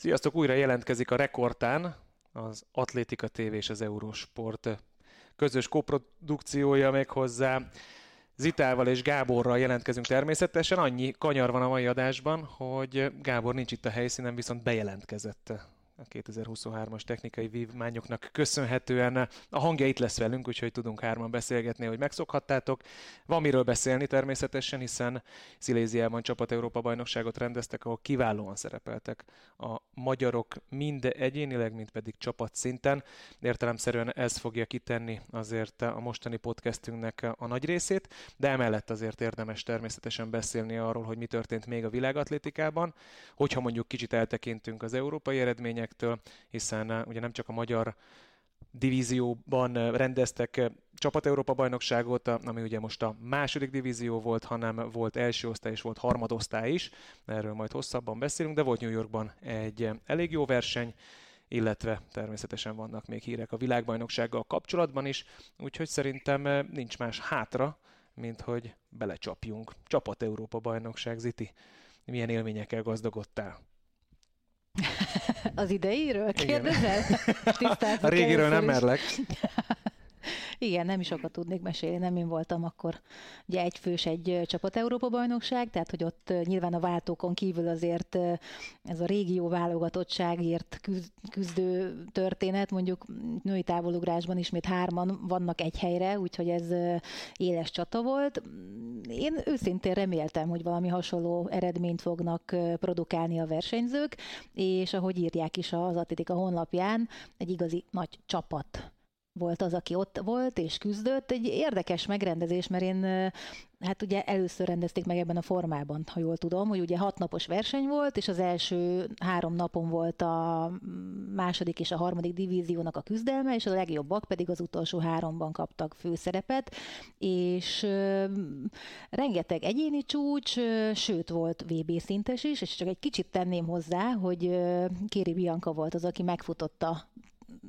Sziasztok, újra jelentkezik a Rekordtán, az Atlétika TV és az Eurosport közös koprodukciója meg hozzá. Zitával és Gáborral jelentkezünk természetesen. Annyi kanyar van a mai adásban, hogy Gábor nincs itt a helyszínen, viszont bejelentkezett a 2023-as technikai vívmányoknak köszönhetően a hangja itt lesz velünk, úgyhogy tudunk hárman beszélgetni, hogy megszokhattátok. Van miről beszélni természetesen, hiszen Sziléziában csapat Európa bajnokságot rendeztek, ahol kiválóan szerepeltek a magyarok mind egyénileg, mind pedig csapatszinten. Értelemszerűen ez fogja kitenni azért a mostani podcastünknek a nagy részét, de emellett azért érdemes természetesen beszélni arról, hogy mi történt még a világatlétikában, hogyha mondjuk kicsit eltekintünk az európai eredmények eredményektől, hiszen uh, ugye nem csak a magyar divízióban uh, rendeztek uh, csapat Európa bajnokságot, ami ugye most a második divízió volt, hanem volt első osztály és volt harmadosztály is. Erről majd hosszabban beszélünk, de volt New Yorkban egy elég jó verseny, illetve természetesen vannak még hírek a világbajnoksággal kapcsolatban is, úgyhogy szerintem nincs más hátra, mint hogy belecsapjunk. Csapat Európa bajnokság, Ziti, milyen élményekkel gazdagodtál? Az ideiről kérdezel? A régiről nem merlek. Igen, nem is sokat tudnék mesélni, nem én voltam akkor ugye egy fős egy csapat Európa bajnokság, tehát hogy ott nyilván a váltókon kívül azért ez a régió válogatottságért küzdő történet, mondjuk női távolugrásban ismét hárman vannak egy helyre, úgyhogy ez éles csata volt. Én őszintén reméltem, hogy valami hasonló eredményt fognak produkálni a versenyzők, és ahogy írják is az Atletika honlapján, egy igazi nagy csapat volt az, aki ott volt és küzdött. Egy érdekes megrendezés, mert én hát ugye először rendezték meg ebben a formában, ha jól tudom, hogy ugye hat napos verseny volt, és az első három napon volt a második és a harmadik divíziónak a küzdelme, és a legjobbak pedig az utolsó háromban kaptak főszerepet, és rengeteg egyéni csúcs, sőt volt VB szintes is, és csak egy kicsit tenném hozzá, hogy Kéri Bianca volt az, aki megfutotta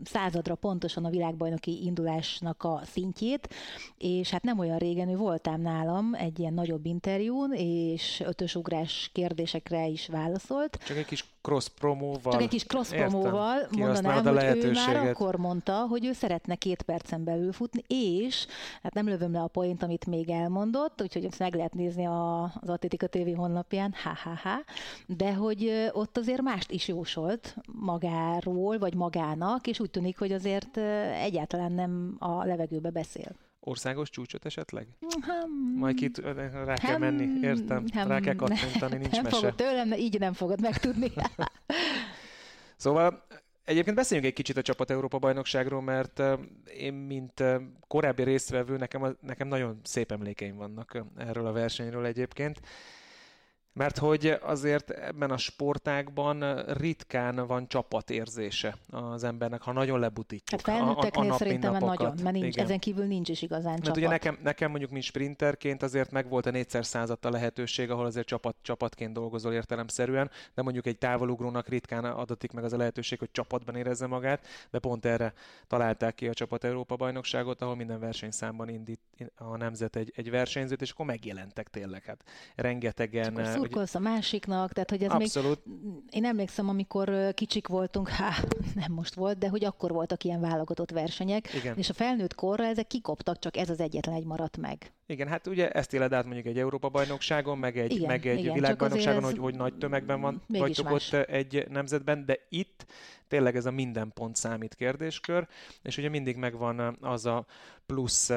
századra pontosan a világbajnoki indulásnak a szintjét, és hát nem olyan régen ő voltám nálam egy ilyen nagyobb interjún, és ötösugrás kérdésekre is válaszolt. Csak egy kis cross promóval. Csak egy kis cross promóval mondanám, hogy ő már akkor mondta, hogy ő szeretne két percen belül futni, és hát nem lövöm le a point, amit még elmondott, úgyhogy ezt meg lehet nézni a, az Atlétika TV honlapján, ha-ha-ha, de hogy ott azért mást is jósolt magáról, vagy magának, és úgy tűnik, hogy azért egyáltalán nem a levegőbe beszél. Országos csúcsot esetleg? Hmm. Majd kit, rá kell hmm. menni, értem. Hmm. Rá kell kattintani, nincs nem mese. Fogod tőlem, így nem fogod megtudni. szóval Egyébként beszéljünk egy kicsit a Csapat Európa bajnokságról, mert én, mint korábbi résztvevő, nekem, nekem nagyon szép emlékeim vannak erről a versenyről egyébként. Mert hogy azért ebben a sportágban ritkán van csapatérzése az embernek, ha nagyon lebutítjuk hát felnőtteknél a, a szerintem nagyon, mert nincs, Igen. ezen kívül nincs is igazán mert csapat. ugye nekem, nekem mondjuk, mint sprinterként azért meg volt a négyszer százat a lehetőség, ahol azért csapat, csapatként dolgozol értelemszerűen, de mondjuk egy távolugrónak ritkán adatik meg az a lehetőség, hogy csapatban érezze magát, de pont erre találták ki a Csapat Európa bajnokságot, ahol minden versenyszámban indít a nemzet egy, egy versenyzőt, és akkor megjelentek tényleg. Hát rengetegen szurkolsz a másiknak, tehát hogy ez Abszolút. még... Én emlékszem, amikor kicsik voltunk, há, nem most volt, de hogy akkor voltak ilyen válogatott versenyek, Igen. és a felnőtt korra ezek kikoptak, csak ez az egyetlen egy maradt meg. Igen, hát ugye ezt éled át mondjuk egy Európa-bajnokságon, meg egy, igen, meg egy igen, világbajnokságon, hogy, hogy nagy tömegben van, vagytok ott egy nemzetben, de itt tényleg ez a minden pont számít kérdéskör, és ugye mindig megvan az a plusz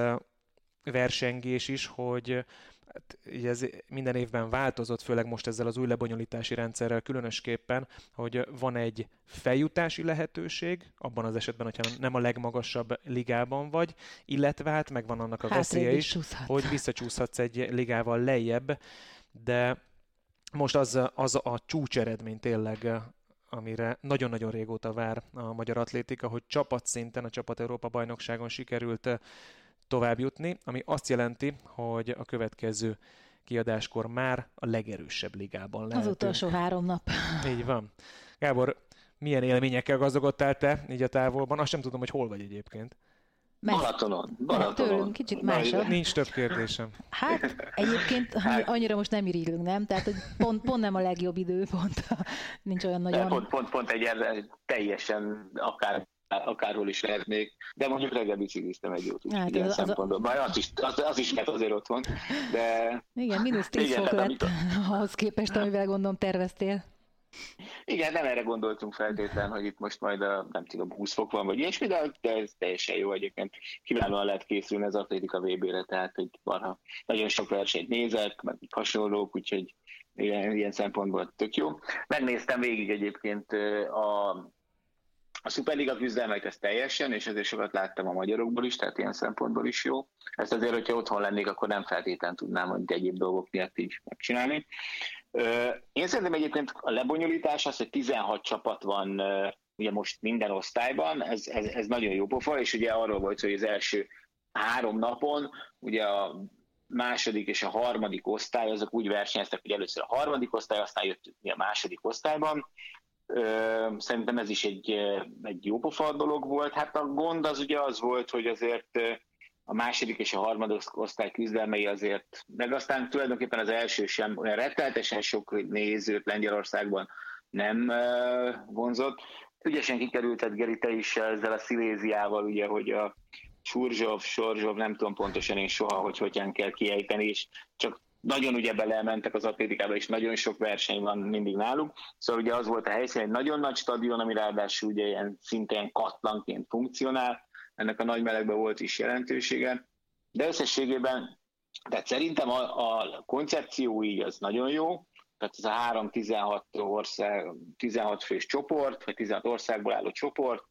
versengés is, hogy hát, ez minden évben változott, főleg most ezzel az új lebonyolítási rendszerrel különösképpen, hogy van egy feljutási lehetőség, abban az esetben, hogyha nem a legmagasabb ligában vagy, illetve hát megvan annak a hát veszélye is, hogy visszacsúszhatsz egy ligával lejjebb, de most az, az a csúcseredmény tényleg amire nagyon-nagyon régóta vár a magyar atlétika, hogy csapatszinten, a Csapat Európa bajnokságon sikerült tovább jutni, ami azt jelenti, hogy a következő kiadáskor már a legerősebb ligában lehet. Az utolsó három nap. Így van. Gábor, milyen élményekkel gazdagodtál te így a távolban? Azt sem tudom, hogy hol vagy egyébként. Balatonon. Balatonon. Tőlünk kicsit másabb. Nincs több kérdésem. Hát egyébként hát, annyira most nem irigylünk, nem? Tehát hogy pont, pont nem a legjobb időpont. Nincs olyan nagyon... Pont, pont, pont egy teljesen akár akárhol is lehetnék, de mondjuk reggel bicikliztem egy jót, hát ilyen az, szempontból. Bár az is, az, az is lehet azért otthon, de... Igen, mínusz 10 fok lett amikor... ahhoz képest, amivel gondolom terveztél. Igen, nem erre gondoltunk feltétlen, hogy itt most majd a, nem tudom, 20 fok van, vagy ilyesmi, de, de ez teljesen jó egyébként. Kiválóan lehet készülni az atlétika VB-re, tehát hogy barha, nagyon sok versenyt nézek, meg hasonlók, úgyhogy ilyen, ilyen szempontból tök jó. Megnéztem végig egyébként a, a Superliga küzdelmet ez teljesen, és ezért sokat láttam a magyarokból is, tehát ilyen szempontból is jó. Ezt azért, hogyha otthon lennék, akkor nem feltétlenül tudnám, hogy egyéb dolgok miatt így megcsinálni. Én szerintem egyébként a lebonyolítás az, hogy 16 csapat van ugye most minden osztályban, ez, ez, ez nagyon jó pofa, és ugye arról volt, hogy az első három napon ugye a második és a harmadik osztály, azok úgy versenyeztek, hogy először a harmadik osztály, aztán jött a második osztályban. Szerintem ez is egy, egy jó pofa dolog volt. Hát a gond az ugye az volt, hogy azért a második és a harmadik osztály küzdelmei azért, meg aztán tulajdonképpen az első sem olyan retteltesen sok nézőt Lengyelországban nem vonzott. Ügyesen kikerültet Geri, te is ezzel a Sziléziával, ugye, hogy a Surzsov, Sorzsov, nem tudom pontosan én soha, hogy hogyan kell kiejteni, és csak nagyon ugye belementek az atlétikába, és nagyon sok verseny van mindig náluk. Szóval ugye az volt a helyszín, egy nagyon nagy stadion, ami ráadásul ugye ilyen szintén katlanként funkcionál, ennek a nagy melegben volt is jelentősége, de összességében, tehát szerintem a, a koncepció így az nagyon jó, tehát ez a 3-16 ország, 16 fős csoport, vagy 16 országból álló csoport.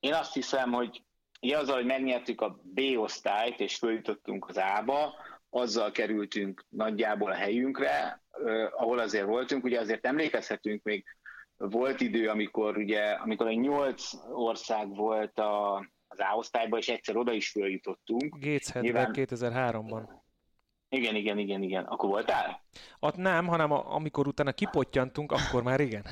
Én azt hiszem, hogy azzal, hogy megnyertük a B osztályt, és följutottunk az A-ba, azzal kerültünk nagyjából a helyünkre, ahol azért voltunk. Ugye azért emlékezhetünk még, volt idő, amikor ugye, amikor a nyolc ország volt a, az A-osztályba, és egyszer oda is följutottunk. Gates Nyilván... 2003-ban. Igen, igen, igen, igen. Akkor voltál? Ott nem, hanem a, amikor utána kipottyantunk, akkor már igen.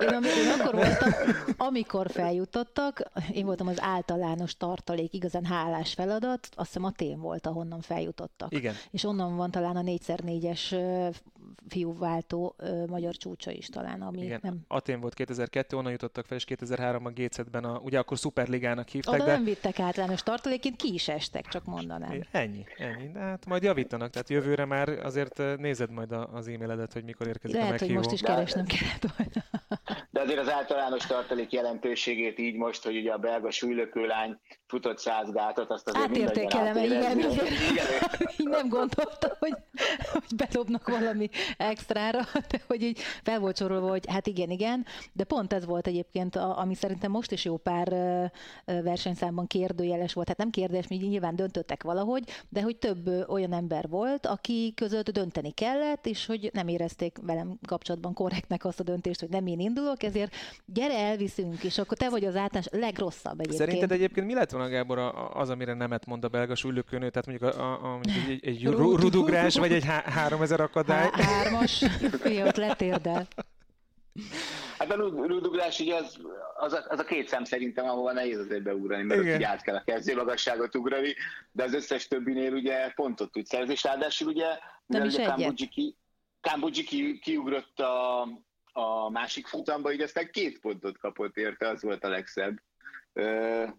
én, am- én akkor voltam, amikor feljutottak, én voltam az általános tartalék, igazán hálás feladat, azt hiszem Atén volt, ahonnan feljutottak. Igen. És onnan van talán a 4x4-es fiúváltó magyar csúcsa is talán, ami Igen. nem... Atén volt 2002, onnan jutottak fel, és 2003-ban Gécetben, a, ugye akkor Superligának hívták. Oda de... nem vittek általános tartalékként, ki is estek, csak mondanám. Ennyi, ennyi. De hát majd javítanak, tehát jövőre már azért nézed majd az e-mailedet, hogy mikor érkezik Lehet, a meghívó. hogy most is keresnem kellett volna. Azért az általános tartalék jelentőségét így most, hogy ugye a belga súlylökőlány futott száz gátot, azt azért Átértékelem, igen, igen. Így nem gondoltam, hogy, hogy belobnak valami extrára, de hogy így fel volt sorolva, hogy hát igen, igen, de pont ez volt egyébként, ami szerintem most is jó pár versenyszámban kérdőjeles volt. Hát nem kérdés, mi nyilván döntöttek valahogy, de hogy több olyan ember volt, aki között dönteni kellett, és hogy nem érezték velem kapcsolatban korrektnek azt a döntést, hogy nem én indulok, ezért gyere elviszünk, és akkor te vagy az általános legrosszabb egyébként. Szerinted egyébként mi lett volna, Gábor, az, amire nemet mond a belga súlylökőnő, tehát mondjuk, a, a, mondjuk egy, egy rudugrás, vagy egy há- 3000 akadály? Há- hármas, fiat, letérdel. Hát a rudugrás ugye az, az, a, az a két szem szerintem, ahova nehéz azért beugrani, mert Igen. ott át kell a kezdő magasságot ugrani, de az összes többinél ugye pontot tud szerzni, és ráadásul ugye, mivel ugye Kambudzsi ki, Kambudzsi ki, kiugrott a, a másik futamba, így aztán két pontot kapott érte, az volt a legszebb.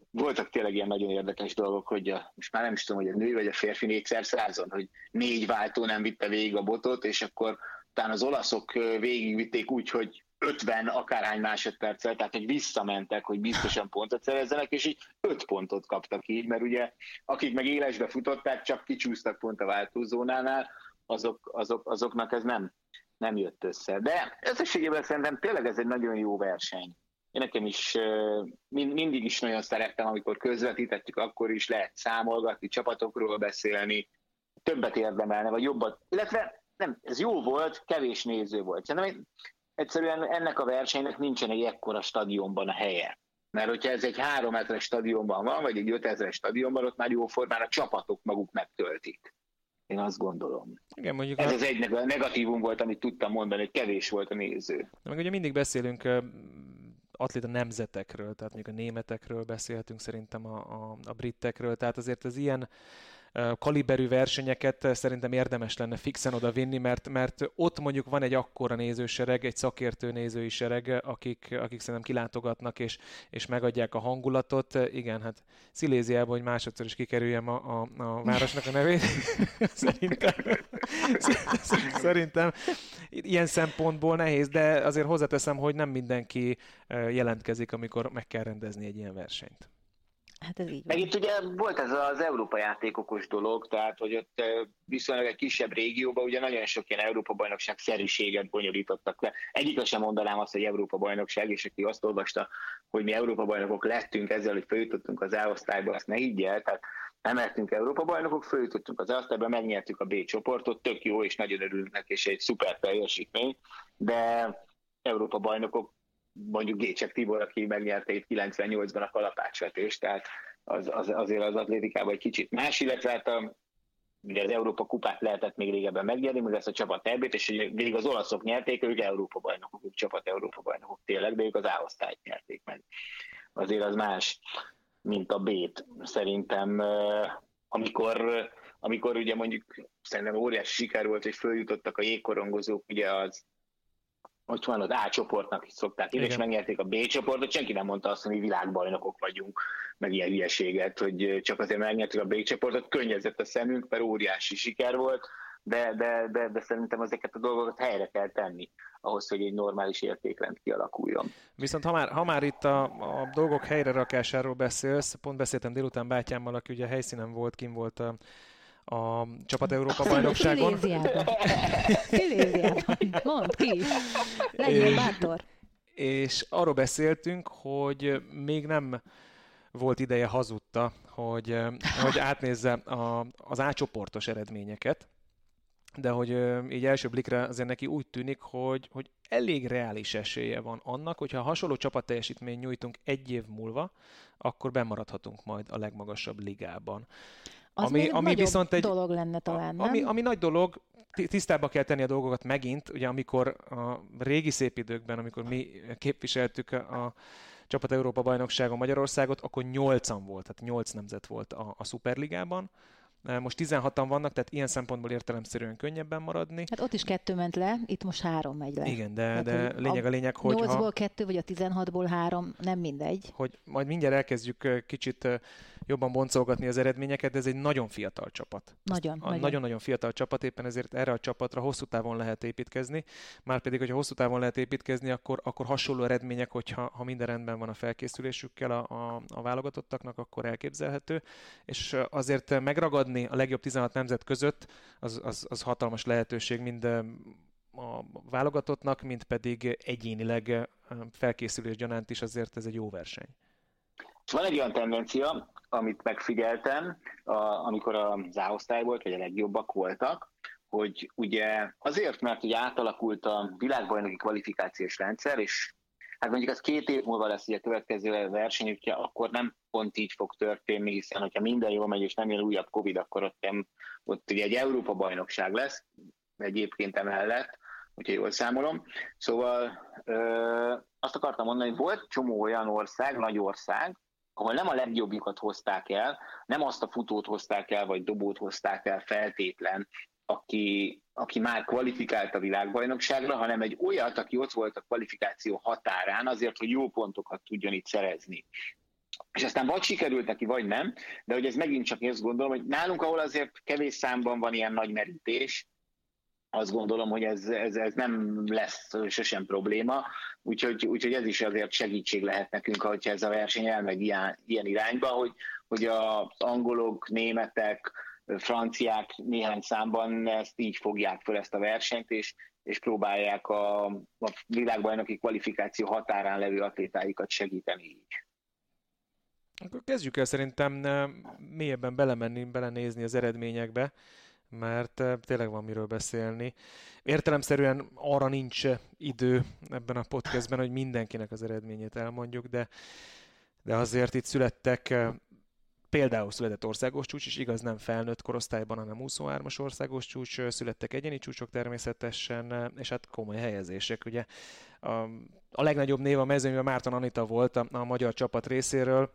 Voltak tényleg ilyen nagyon érdekes dolgok, hogy a, most már nem is tudom, hogy a nő vagy a férfi négyszer százon, hogy négy váltó nem vitte végig a botot, és akkor talán az olaszok végigvitték úgy, hogy 50 akárhány másodperccel, tehát hogy visszamentek, hogy biztosan pontot szerezzenek, és így 5 pontot kaptak így, mert ugye akik meg élesbe futották, csak kicsúsztak pont a váltózónánál, azok, azok, azoknak ez nem, nem jött össze. De összességében szerintem tényleg ez egy nagyon jó verseny. Én nekem is mind, mindig is nagyon szerettem, amikor közvetítettük, akkor is lehet számolgatni, csapatokról beszélni, többet érdemelne, vagy jobbat, illetve nem, ez jó volt, kevés néző volt. Szerintem egyszerűen ennek a versenynek nincsen egy ekkora stadionban a helye. Mert hogyha ez egy három méteres stadionban van, vagy egy ötezeres stadionban, ott már jó formán a csapatok maguk megtöltik. Én azt gondolom. Igen, mondjuk Ez a... az egy negatívum volt, amit tudtam mondani, hogy kevés volt a néző. De meg ugye mindig beszélünk atléta nemzetekről, tehát még a németekről beszélhetünk szerintem a, a, a britekről, tehát azért az ilyen kaliberű versenyeket szerintem érdemes lenne fixen oda vinni, mert, mert ott mondjuk van egy akkora nézősereg, egy szakértő nézői sereg, akik, akik szerintem kilátogatnak és, és megadják a hangulatot. Igen, hát Sziléziában, hogy másodszor is kikerüljem a, a, a városnak a nevét, szerintem, szerintem ilyen szempontból nehéz, de azért hozzáteszem, hogy nem mindenki jelentkezik, amikor meg kell rendezni egy ilyen versenyt. Hát ez így van. Meg itt ugye volt ez az Európa játékokos dolog, tehát hogy ott viszonylag egy kisebb régióban ugye nagyon sok ilyen Európa bajnokság szerűséget bonyolítottak le. Egyikre sem mondanám azt, hogy Európa bajnokság, és aki azt olvasta, hogy mi Európa bajnokok lettünk ezzel, hogy feljutottunk az A-osztályba, azt ne higgy el, tehát nem lettünk Európa bajnokok, feljutottunk az A-osztályba, megnyertük a B csoportot, tök jó, és nagyon örülnek, és egy szuper teljesítmény, de Európa bajnokok mondjuk Gécsek Tibor, aki megnyerte itt 98-ban a kalapácsvetést, tehát az, az, azért az atlétikában egy kicsit más, illetve hát a, ugye az Európa kupát lehetett még régebben megnyerni, még ezt a csapat ebbét, és végig az olaszok nyerték, ők Európa bajnokok, ők csapat Európa bajnokok tényleg, de ők az A-osztályt nyerték meg. Azért az más, mint a B-t. Szerintem amikor, amikor ugye mondjuk szerintem óriási siker volt, hogy följutottak a jégkorongozók ugye az ott van az A csoportnak is szokták írni, és megnyerték a B csoportot, senki nem mondta azt, hogy mi világbajnokok vagyunk, meg ilyen hülyeséget, hogy csak azért megnyertük a B csoportot, könnyezett a szemünk, mert óriási siker volt, de, de, de, de szerintem ezeket a dolgokat helyre kell tenni ahhoz, hogy egy normális értékrend kialakuljon. Viszont ha már, ha már itt a, a dolgok helyre rakásáról beszélsz, pont beszéltem délután bátyámmal, aki ugye helyszínen volt, kim volt a a Csapat Európa bajnokságon. Sziléziában. Mondd ki. Legyél bátor. És arról beszéltünk, hogy még nem volt ideje hazudta, hogy, hogy átnézze a, az átcsoportos eredményeket, de hogy így első blikre azért neki úgy tűnik, hogy, hogy elég reális esélye van annak, hogyha hasonló csapatteljesítmény nyújtunk egy év múlva, akkor bemaradhatunk majd a legmagasabb ligában. Az ami, ami viszont egy dolog lenne talán, nem? Ami, ami nagy dolog, tisztába kell tenni a dolgokat megint, ugye amikor a régi szép időkben, amikor mi képviseltük a, a Csapat Európa bajnokságon Magyarországot, akkor nyolcan volt, tehát nyolc nemzet volt a, a Superligában. Most 16-an vannak, tehát ilyen szempontból értelemszerűen könnyebben maradni. Hát ott is kettő ment le, itt most három megy le. Igen, de, hát, de lényeg a lényeg, hogy... 8-ból ha, kettő, vagy a 16-ból három, nem mindegy. Hogy majd mindjárt elkezdjük kicsit jobban boncolgatni az eredményeket, de ez egy nagyon fiatal csapat. Nagyon. A nagyon-nagyon fiatal csapat, éppen ezért erre a csapatra hosszú távon lehet építkezni. Márpedig, hogyha hosszú távon lehet építkezni, akkor, akkor hasonló eredmények, hogyha ha minden rendben van a felkészülésükkel a, a, a válogatottaknak, akkor elképzelhető. És azért megragadni a legjobb 16 nemzet között, az, az, az hatalmas lehetőség mind a válogatottnak, mint pedig egyénileg felkészülés gyanánt is azért ez egy jó verseny. Van egy olyan tendencia, amit megfigyeltem, a, amikor az A-osztály volt, vagy a legjobbak voltak, hogy ugye azért, mert ugye átalakult a világbajnoki kvalifikációs rendszer, és hát mondjuk az két év múlva lesz ugye a következő verseny, úgyhogy akkor nem pont így fog történni, hiszen hogyha minden jól megy, és nem jön újabb Covid, akkor ott, nem, ott ugye egy Európa bajnokság lesz, egyébként emellett, hogyha jól számolom. Szóval ö, azt akartam mondani, hogy volt csomó olyan ország, nagy ország, ahol nem a legjobbjukat hozták el, nem azt a futót hozták el, vagy dobót hozták el feltétlen, aki, aki már kvalifikált a világbajnokságra, hanem egy olyat, aki ott volt a kvalifikáció határán, azért, hogy jó pontokat tudjon itt szerezni. És aztán vagy sikerült neki, vagy nem, de hogy ez megint csak azt gondolom, hogy nálunk, ahol azért kevés számban van ilyen nagy merítés, azt gondolom, hogy ez, ez, ez nem lesz sosem probléma, úgyhogy, úgyhogy ez is azért segítség lehet nekünk, hogyha ez a verseny elmegy ilyen, ilyen irányba, hogy, hogy az angolok, németek, franciák néhány számban ezt így fogják fel ezt a versenyt, és, és próbálják a, a világbajnoki kvalifikáció határán levő atlétáikat segíteni így. Akkor kezdjük el szerintem mélyebben belemenni, belenézni az eredményekbe mert eh, tényleg van miről beszélni. Értelemszerűen arra nincs idő ebben a podcastben, hogy mindenkinek az eredményét elmondjuk, de, de azért itt születtek eh, például született országos csúcs, és igaz nem felnőtt korosztályban, hanem 23-as országos csúcs, születtek egyéni csúcsok természetesen, és hát komoly helyezések. Ugye a, a legnagyobb név a mezőnyben Márton Anita volt a, a magyar csapat részéről,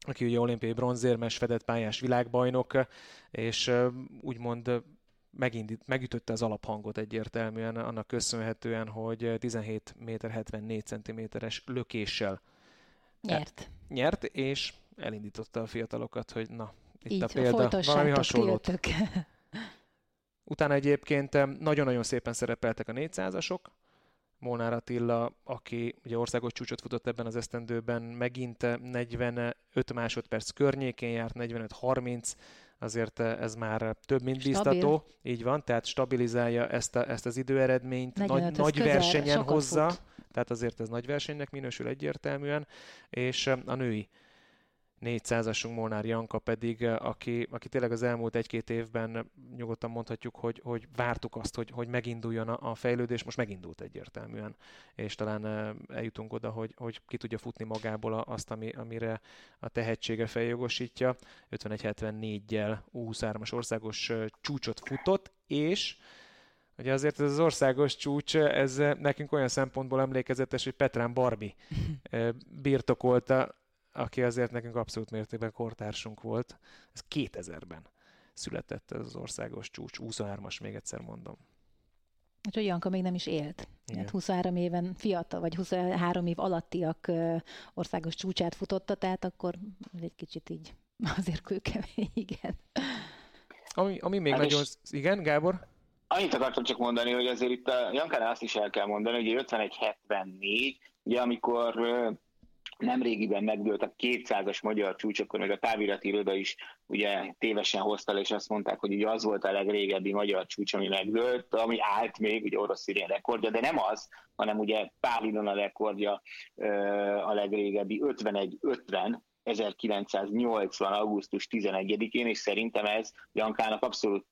aki ugye olimpiai bronzérmes, fedett pályás világbajnok, és úgymond megindít, megütötte az alaphangot egyértelműen annak köszönhetően, hogy 17 méter 74 centiméteres lökéssel nyert. nyert, és elindította a fiatalokat, hogy na, itt Így, a példa, valami hasonló. Utána egyébként nagyon-nagyon szépen szerepeltek a 400-asok, Molnár Attila, aki ugye országos csúcsot futott ebben az esztendőben, megint 45 másodperc környékén járt, 45-30, azért ez már több, mint biztató. Így van, tehát stabilizálja ezt, a, ezt az időeredményt, nagy, nagy versenyen hozza, fut. tehát azért ez nagy versenynek minősül egyértelműen, és a női 400-asunk Molnár Janka pedig, eh, aki, aki tényleg az elmúlt egy-két évben nyugodtan mondhatjuk, hogy, hogy vártuk azt, hogy, hogy meginduljon a, a fejlődés, most megindult egyértelműen, és talán eh, eljutunk oda, hogy, hogy ki tudja futni magából azt, ami, amire a tehetsége feljogosítja. 51-74-jel 23-as országos eh, csúcsot futott, és Ugye azért ez az országos csúcs, ez nekünk olyan szempontból emlékezetes, hogy Petrán Barbi birtokolta aki azért nekünk abszolút mértékben kortársunk volt. Ez 2000-ben született ez az országos csúcs, 23-as még egyszer mondom. Úgyhogy Janka még nem is élt. Igen. 23 éven fiatal, vagy 23 év alattiak országos csúcsát futotta, tehát akkor egy kicsit így azért kőkemény, igen. Ami, ami még hát nagyon... Igen, Gábor? Annyit akartam csak mondani, hogy azért itt a Jankánál azt is el kell mondani, hogy 51-74, ugye amikor nem régiben megdőlt a 200-as magyar csúcs, akkor meg a távirati iroda is ugye tévesen hozta és azt mondták, hogy ugye az volt a legrégebbi magyar csúcs, ami megdőlt, ami állt még, ugye orosz szirén rekordja, de nem az, hanem ugye Pálidon a rekordja a legrégebbi 51-50, 1980. augusztus 11-én, és szerintem ez Jankának abszolút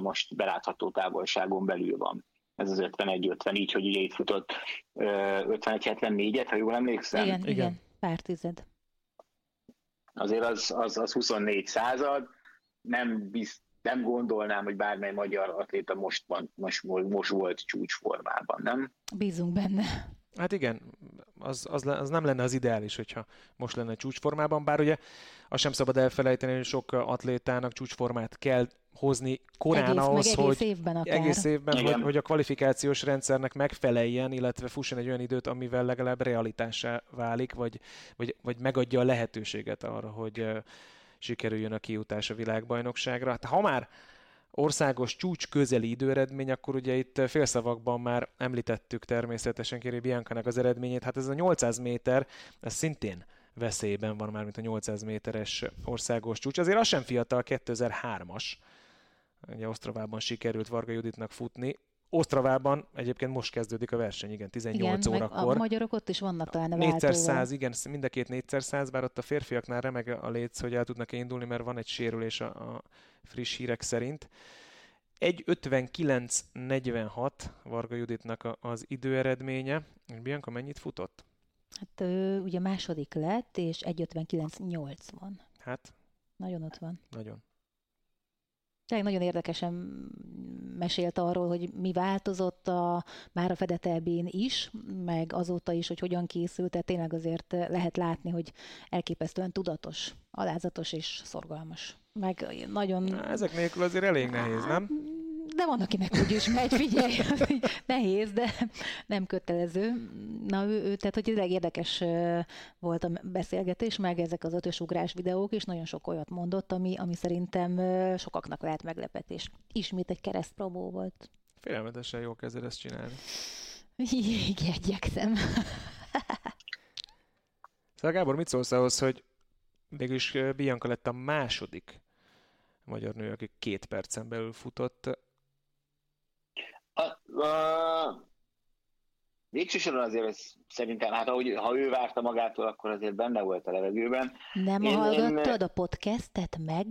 most belátható távolságon belül van ez az 51-50, így, hogy ugye itt futott 51-74-et, ha jól emlékszem. Igen, igen, igen, pár tized. Azért az, az, az 24 század, nem, biz, nem gondolnám, hogy bármely magyar atléta most, van, most, most volt csúcsformában, nem? Bízunk benne. Hát igen, az, az, az nem lenne az ideális, hogyha most lenne csúcsformában, bár ugye azt sem szabad elfelejteni, hogy sok atlétának csúcsformát kell hozni korán egész, ahhoz, egész hogy évben akár. egész évben, hogy, hogy a kvalifikációs rendszernek megfeleljen, illetve fusson egy olyan időt, amivel legalább realitásá válik, vagy, vagy, vagy megadja a lehetőséget arra, hogy uh, sikerüljön a kijutás a világbajnokságra. Hát ha már országos csúcs közeli időeredmény, akkor ugye itt félszavakban már említettük természetesen Kéri Biancanek az eredményét. Hát ez a 800 méter, ez szintén veszélyben van már, mint a 800 méteres országos csúcs. Azért az sem fiatal, 2003-as. Ugye Osztravában sikerült Varga Juditnak futni. Osztravában egyébként most kezdődik a verseny, igen, 18 igen, órakor. a magyarok ott is vannak talán a 4x100, igen, mind a két 4x100, bár ott a férfiaknál remeg a léc, hogy el tudnak indulni, mert van egy sérülés a, a friss hírek szerint. 1.59.46 Varga Juditnak az időeredménye. Bianca mennyit futott? Hát ő ugye második lett, és 1.59.80. Hát? Nagyon ott van. Nagyon. Tehát nagyon érdekesen mesélt arról, hogy mi változott a, már a fedetelbén is, meg azóta is, hogy hogyan készült, tehát tényleg azért lehet látni, hogy elképesztően tudatos, alázatos és szorgalmas. Meg nagyon... Na, ezek nélkül azért elég nehéz, nem? De van, akinek úgy is megy, figyelj, nehéz, de nem kötelező. Na, ő, ő tehát, hogy tényleg érdekes volt a beszélgetés, meg ezek az ötös ugrás videók, és nagyon sok olyat mondott, ami, ami szerintem sokaknak lehet meglepetés. Ismét egy keresztprobó volt. Félelmetesen jól kezded ezt csinálni. Igen, igyekszem. Szóval Gábor, mit szólsz ahhoz, hogy mégis Bianca lett a második magyar nő, aki két percen belül futott. A, a, végső soron azért ez szerintem, hát ahogy, ha ő várta magától, akkor azért benne volt a levegőben. Nem én, hallgattad én, a podcastet meg?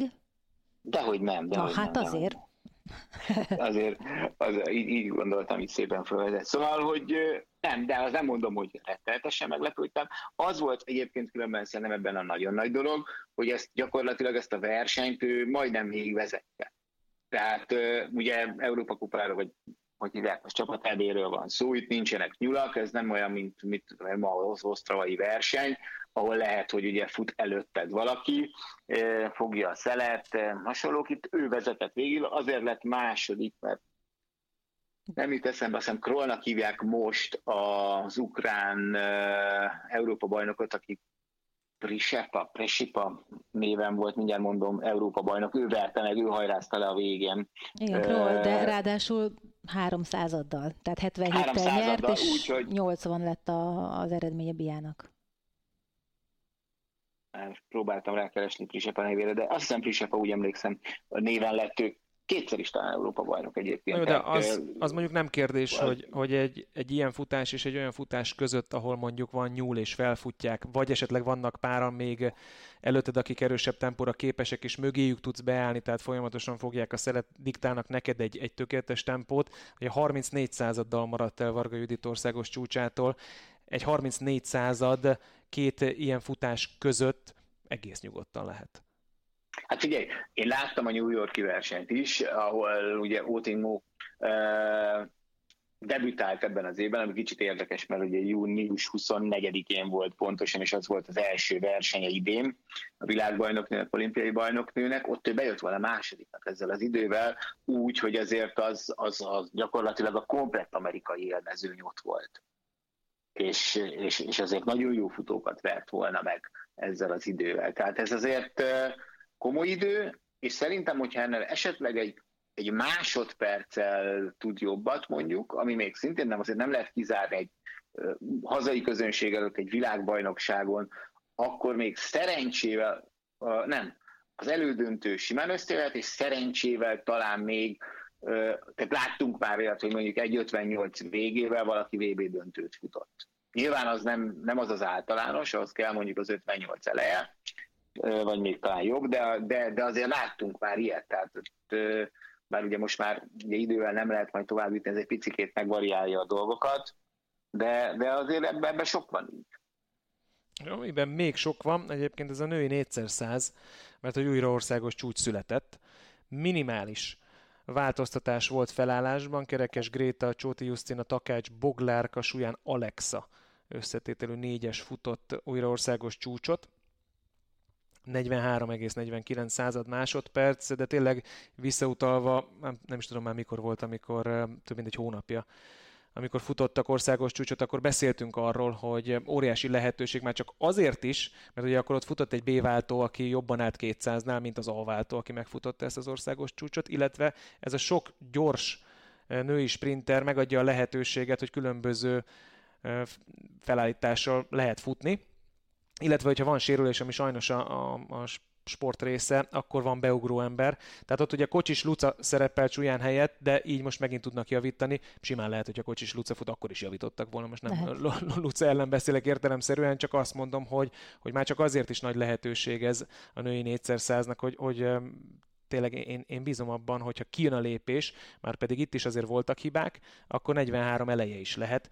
Dehogy nem, dehogy Na, hát nem, azért. Nem. Azért az, így, így gondoltam, így szépen felvezet. Szóval, hogy nem, de az nem mondom, hogy rettenetesen meglepődtem. Az volt egyébként különben szerintem ebben a nagyon nagy dolog, hogy ezt gyakorlatilag ezt a versenyt ő majdnem végig vezette. Tehát ugye Európa kupára, vagy hogy hívják, most csapatedéről van szó, itt nincsenek nyulak, ez nem olyan, mint, mint ma az osztravai verseny, ahol lehet, hogy ugye fut előtted valaki, fogja a szelet, hasonlók, itt ő vezetett végig, azért lett második, mert nem itt eszembe, azt hiszem Krollnak hívják most az ukrán Európa bajnokot, aki Prisepa, Presipa néven volt, mindjárt mondom, Európa bajnok, ő verte meg, ő hajrázta le a végén. Igen, Kroll, de ráadásul három századdal, tehát 77-tel nyert, és úgy, hogy... 80 lett a, az eredménye Biának. Próbáltam rákeresni Prisepa nevére, de azt hiszem Prisepa, úgy emlékszem, a néven lett ő kétszer is talán Európa bajnok egyébként. Na, de az, az mondjuk nem kérdés, az... hogy, hogy egy, egy ilyen futás és egy olyan futás között, ahol mondjuk van nyúl és felfutják, vagy esetleg vannak páran még előtted, akik erősebb tempóra képesek, és mögéjük tudsz beállni, tehát folyamatosan fogják a szelet, diktálnak neked egy, egy tökéletes tempót. Ugye 34 századdal maradt el Varga Judit országos csúcsától, egy 34 század két ilyen futás között egész nyugodtan lehet. Hát figyelj, én láttam a New Yorki versenyt is, ahol ugye Otinmo uh, debütált ebben az évben, ami kicsit érdekes, mert ugye június 24-én volt pontosan, és az volt az első versenye idén a világbajnoknőnek, olimpiai bajnoknőnek, ott ő bejött volna másodiknak ezzel az idővel, úgy, hogy azért az, az, az gyakorlatilag a komplett amerikai élmezőny ott volt. És, és, és azért nagyon jó futókat vert volna meg ezzel az idővel. Tehát ez azért komoly idő, és szerintem, hogyha ennél esetleg egy, egy másodperccel tud jobbat mondjuk, ami még szintén nem, azért nem lehet kizárni egy hazai közönség előtt egy világbajnokságon, akkor még szerencsével, nem, az elődöntő simán összejöhet, és szerencsével talán még, tehát láttunk már olyat, hogy mondjuk egy 58 végével valaki VB döntőt futott. Nyilván az nem, nem az az általános, az kell mondjuk az 58 eleje, vagy még talán jobb, de, de, de azért láttunk már ilyet, tehát bár ugye most már ugye idővel nem lehet majd tovább jutni, ez egy picikét megvariálja a dolgokat, de, de azért ebben, ebben sok van így. Amiben még sok van, egyébként ez a női 4x100, mert hogy újra országos csúcs született. Minimális változtatás volt felállásban, Kerekes Gréta, Csóti Justina, Takács, Boglárka, Súlyán Alexa összetételű négyes futott újra országos csúcsot. 43,49 század másodperc, de tényleg visszautalva, nem, is tudom már mikor volt, amikor több mint egy hónapja, amikor futottak országos csúcsot, akkor beszéltünk arról, hogy óriási lehetőség már csak azért is, mert ugye akkor ott futott egy B-váltó, aki jobban állt 200-nál, mint az A-váltó, aki megfutotta ezt az országos csúcsot, illetve ez a sok gyors női sprinter megadja a lehetőséget, hogy különböző felállítással lehet futni, illetve hogyha van sérülés, ami sajnos a, a, a sport része, akkor van beugró ember. Tehát ott ugye Kocsis Luca szerepel Csúlyán helyett, de így most megint tudnak javítani. Simán lehet, hogyha Kocsis Luca fut, akkor is javítottak volna. Most nem Luca ellen beszélek értelemszerűen, csak azt mondom, hogy, hogy már csak azért is nagy lehetőség ez a női négyszer száznak, hogy, hogy tényleg én, én bízom abban, hogyha kijön a lépés, már pedig itt is azért voltak hibák, akkor 43 eleje is lehet,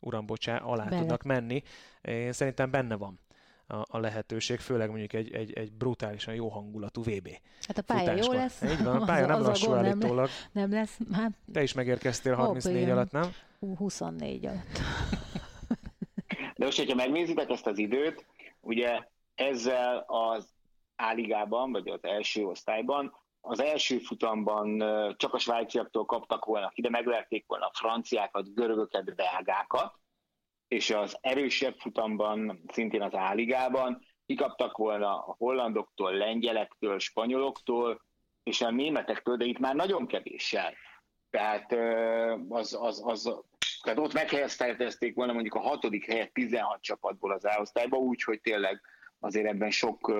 uram bocsá, alá Bele. tudnak menni. Én szerintem benne van a, a lehetőség, főleg mondjuk egy, egy, egy brutálisan jó hangulatú VB. Hát a pálya futásban. jó lesz. Így van, a pálya az, nem az lassú állítólag. Nem, nem lesz. Hát, Te is megérkeztél 34 alatt, nem? 24 alatt. De most, hogyha megnézitek ezt az időt, ugye ezzel az áligában, vagy az első osztályban az első futamban csak a svájciaktól kaptak volna ide, megverték volna a franciákat, görögöket, belgákat, és az erősebb futamban, szintén az áligában kikaptak volna a hollandoktól, lengyelektől, spanyoloktól, és a németektől, de itt már nagyon kevéssel. Tehát, az, az, az, tehát ott meghelyeztették volna mondjuk a hatodik helyet 16 csapatból az áosztályba, úgyhogy tényleg azért ebben sok,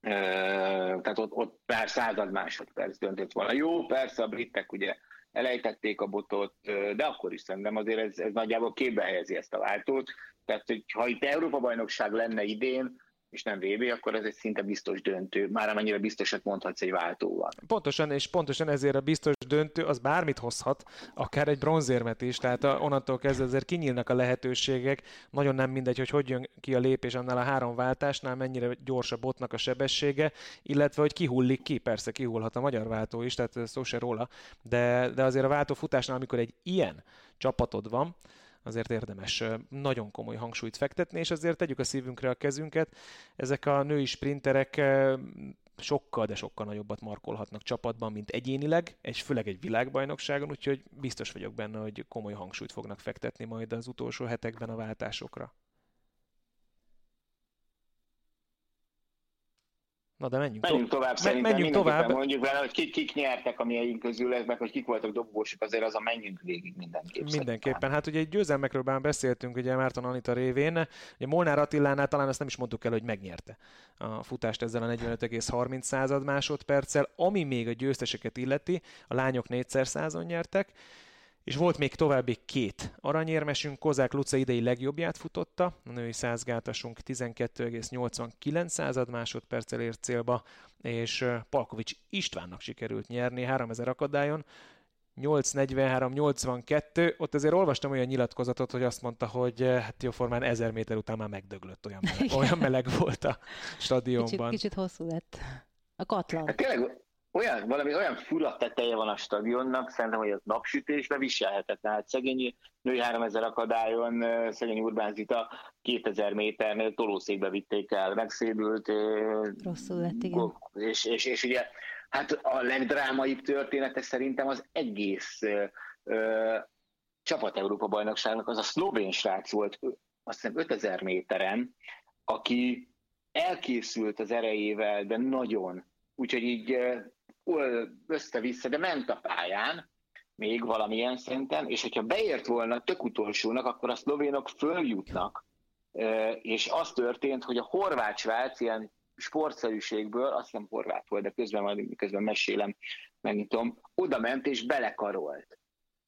tehát ott, ott pár század másodperc döntött volna. Jó, persze a britek ugye elejtették a botot, de akkor is szerintem azért ez, ez nagyjából képbe helyezi ezt a váltót. Tehát, hogy ha itt Európa-bajnokság lenne idén, és nem VB, akkor ez egy szinte biztos döntő. Már amennyire biztosat mondhatsz egy váltóval. Pontosan, és pontosan ezért a biztos döntő az bármit hozhat, akár egy bronzérmet is, tehát onnantól kezdve azért kinyílnak a lehetőségek, nagyon nem mindegy, hogy hogy jön ki a lépés annál a három váltásnál, mennyire gyors a botnak a sebessége, illetve hogy kihullik ki, persze kihullhat a magyar váltó is, tehát szó se róla, de, de azért a váltó futásnál, amikor egy ilyen csapatod van, azért érdemes nagyon komoly hangsúlyt fektetni, és azért tegyük a szívünkre a kezünket. Ezek a női sprinterek sokkal, de sokkal nagyobbat markolhatnak csapatban, mint egyénileg, és főleg egy világbajnokságon, úgyhogy biztos vagyok benne, hogy komoly hangsúlyt fognak fektetni majd az utolsó hetekben a váltásokra. Na de menjünk, menjünk to- tovább. Szerintem menjünk tovább. Mondjuk vele, hogy kik, kik nyertek a miénk közül, meg hogy kik voltak dobogósok, azért az a menjünk végig mindenképpen. Mindenképpen. Szerintem. Hát ugye egy győzelmekről már beszéltünk, ugye Márton Anita révén. Ugye Molnár Attilánál talán azt nem is mondtuk el, hogy megnyerte a futást ezzel a 45,30 század másodperccel. Ami még a győzteseket illeti, a lányok 4 százon nyertek, és volt még további két aranyérmesünk, Kozák Luca idei legjobbját futotta, a női százgátasunk 12,89 század másodperccel ért célba, és Palkovics Istvánnak sikerült nyerni 3000 akadályon, 8.43-82, ott azért olvastam olyan nyilatkozatot, hogy azt mondta, hogy hát jóformán 1000 méter után már megdöglött, olyan meleg, olyan meleg volt a stadionban. Kicsit, kicsit hosszú lett. A katlan. Hát tényleg olyan, valami olyan fura teteje van a stadionnak, szerintem, hogy az napsütésbe viselhetetlen. Hát szegény női 3000 akadályon, szegény Urbán Zita 2000 méternél tolószékbe vitték el, megszédült. Rosszul lett, igen. És, és, és ugye, hát a legdrámaibb története szerintem az egész ö, csapat Európa bajnokságnak az a szlovén srác volt, azt hiszem 5000 méteren, aki elkészült az erejével, de nagyon. Úgyhogy így össze-vissza, de ment a pályán, még valamilyen szinten, és hogyha beért volna tök utolsónak, akkor a szlovénok följutnak, és az történt, hogy a horvát srác ilyen sportszerűségből, azt hiszem horvát volt, de közben majd közben mesélem, megnyitom, oda ment és belekarolt.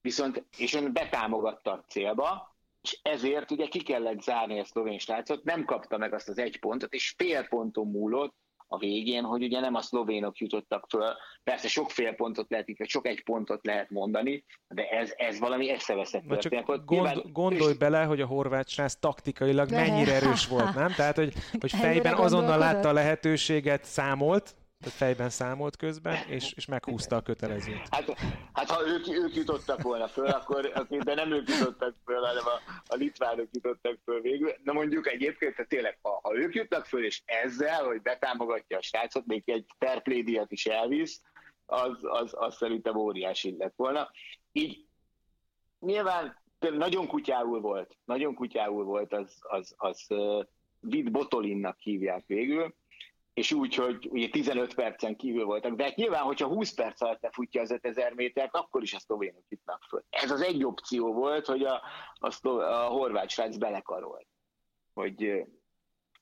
Viszont, és ön betámogatta a célba, és ezért ugye ki kellett zárni a szlovén srácot, nem kapta meg azt az egy pontot, és fél ponton múlott, a végén, hogy ugye nem a szlovénok jutottak föl. Persze sok fél pontot lehet, vagy sok egy pontot lehet mondani, de ez, ez valami eszeveszett történet. Gond, nyilván, gondolj és... bele, hogy a horvát srác taktikailag mennyire erős volt, nem? Tehát, hogy, hogy fejben azonnal látta a lehetőséget, számolt, fejben számolt közben, és, és meghúzta a kötelezőt. Hát, hát ha ők, ők jutottak volna föl, akkor, de nem ők jutottak föl, hanem a, a litvánok jutottak föl végül. Na mondjuk egyébként, tehát tényleg, ha, ha ők jutnak föl, és ezzel, hogy betámogatja a srácot, még egy terplédiat is elvisz, az, az, az szerintem óriási lett volna. Így nyilván nagyon kutyául volt, nagyon kutyául volt, az, az, az, az Vid Botolinnak hívják végül, és úgy, hogy ugye 15 percen kívül voltak, de hát nyilván, hogyha 20 perc alatt lefutja az 5000 métert, akkor is a szlovénok jutnak föl. Ez az egy opció volt, hogy a, a, szlo, a horvát srác belekarolt, hogy,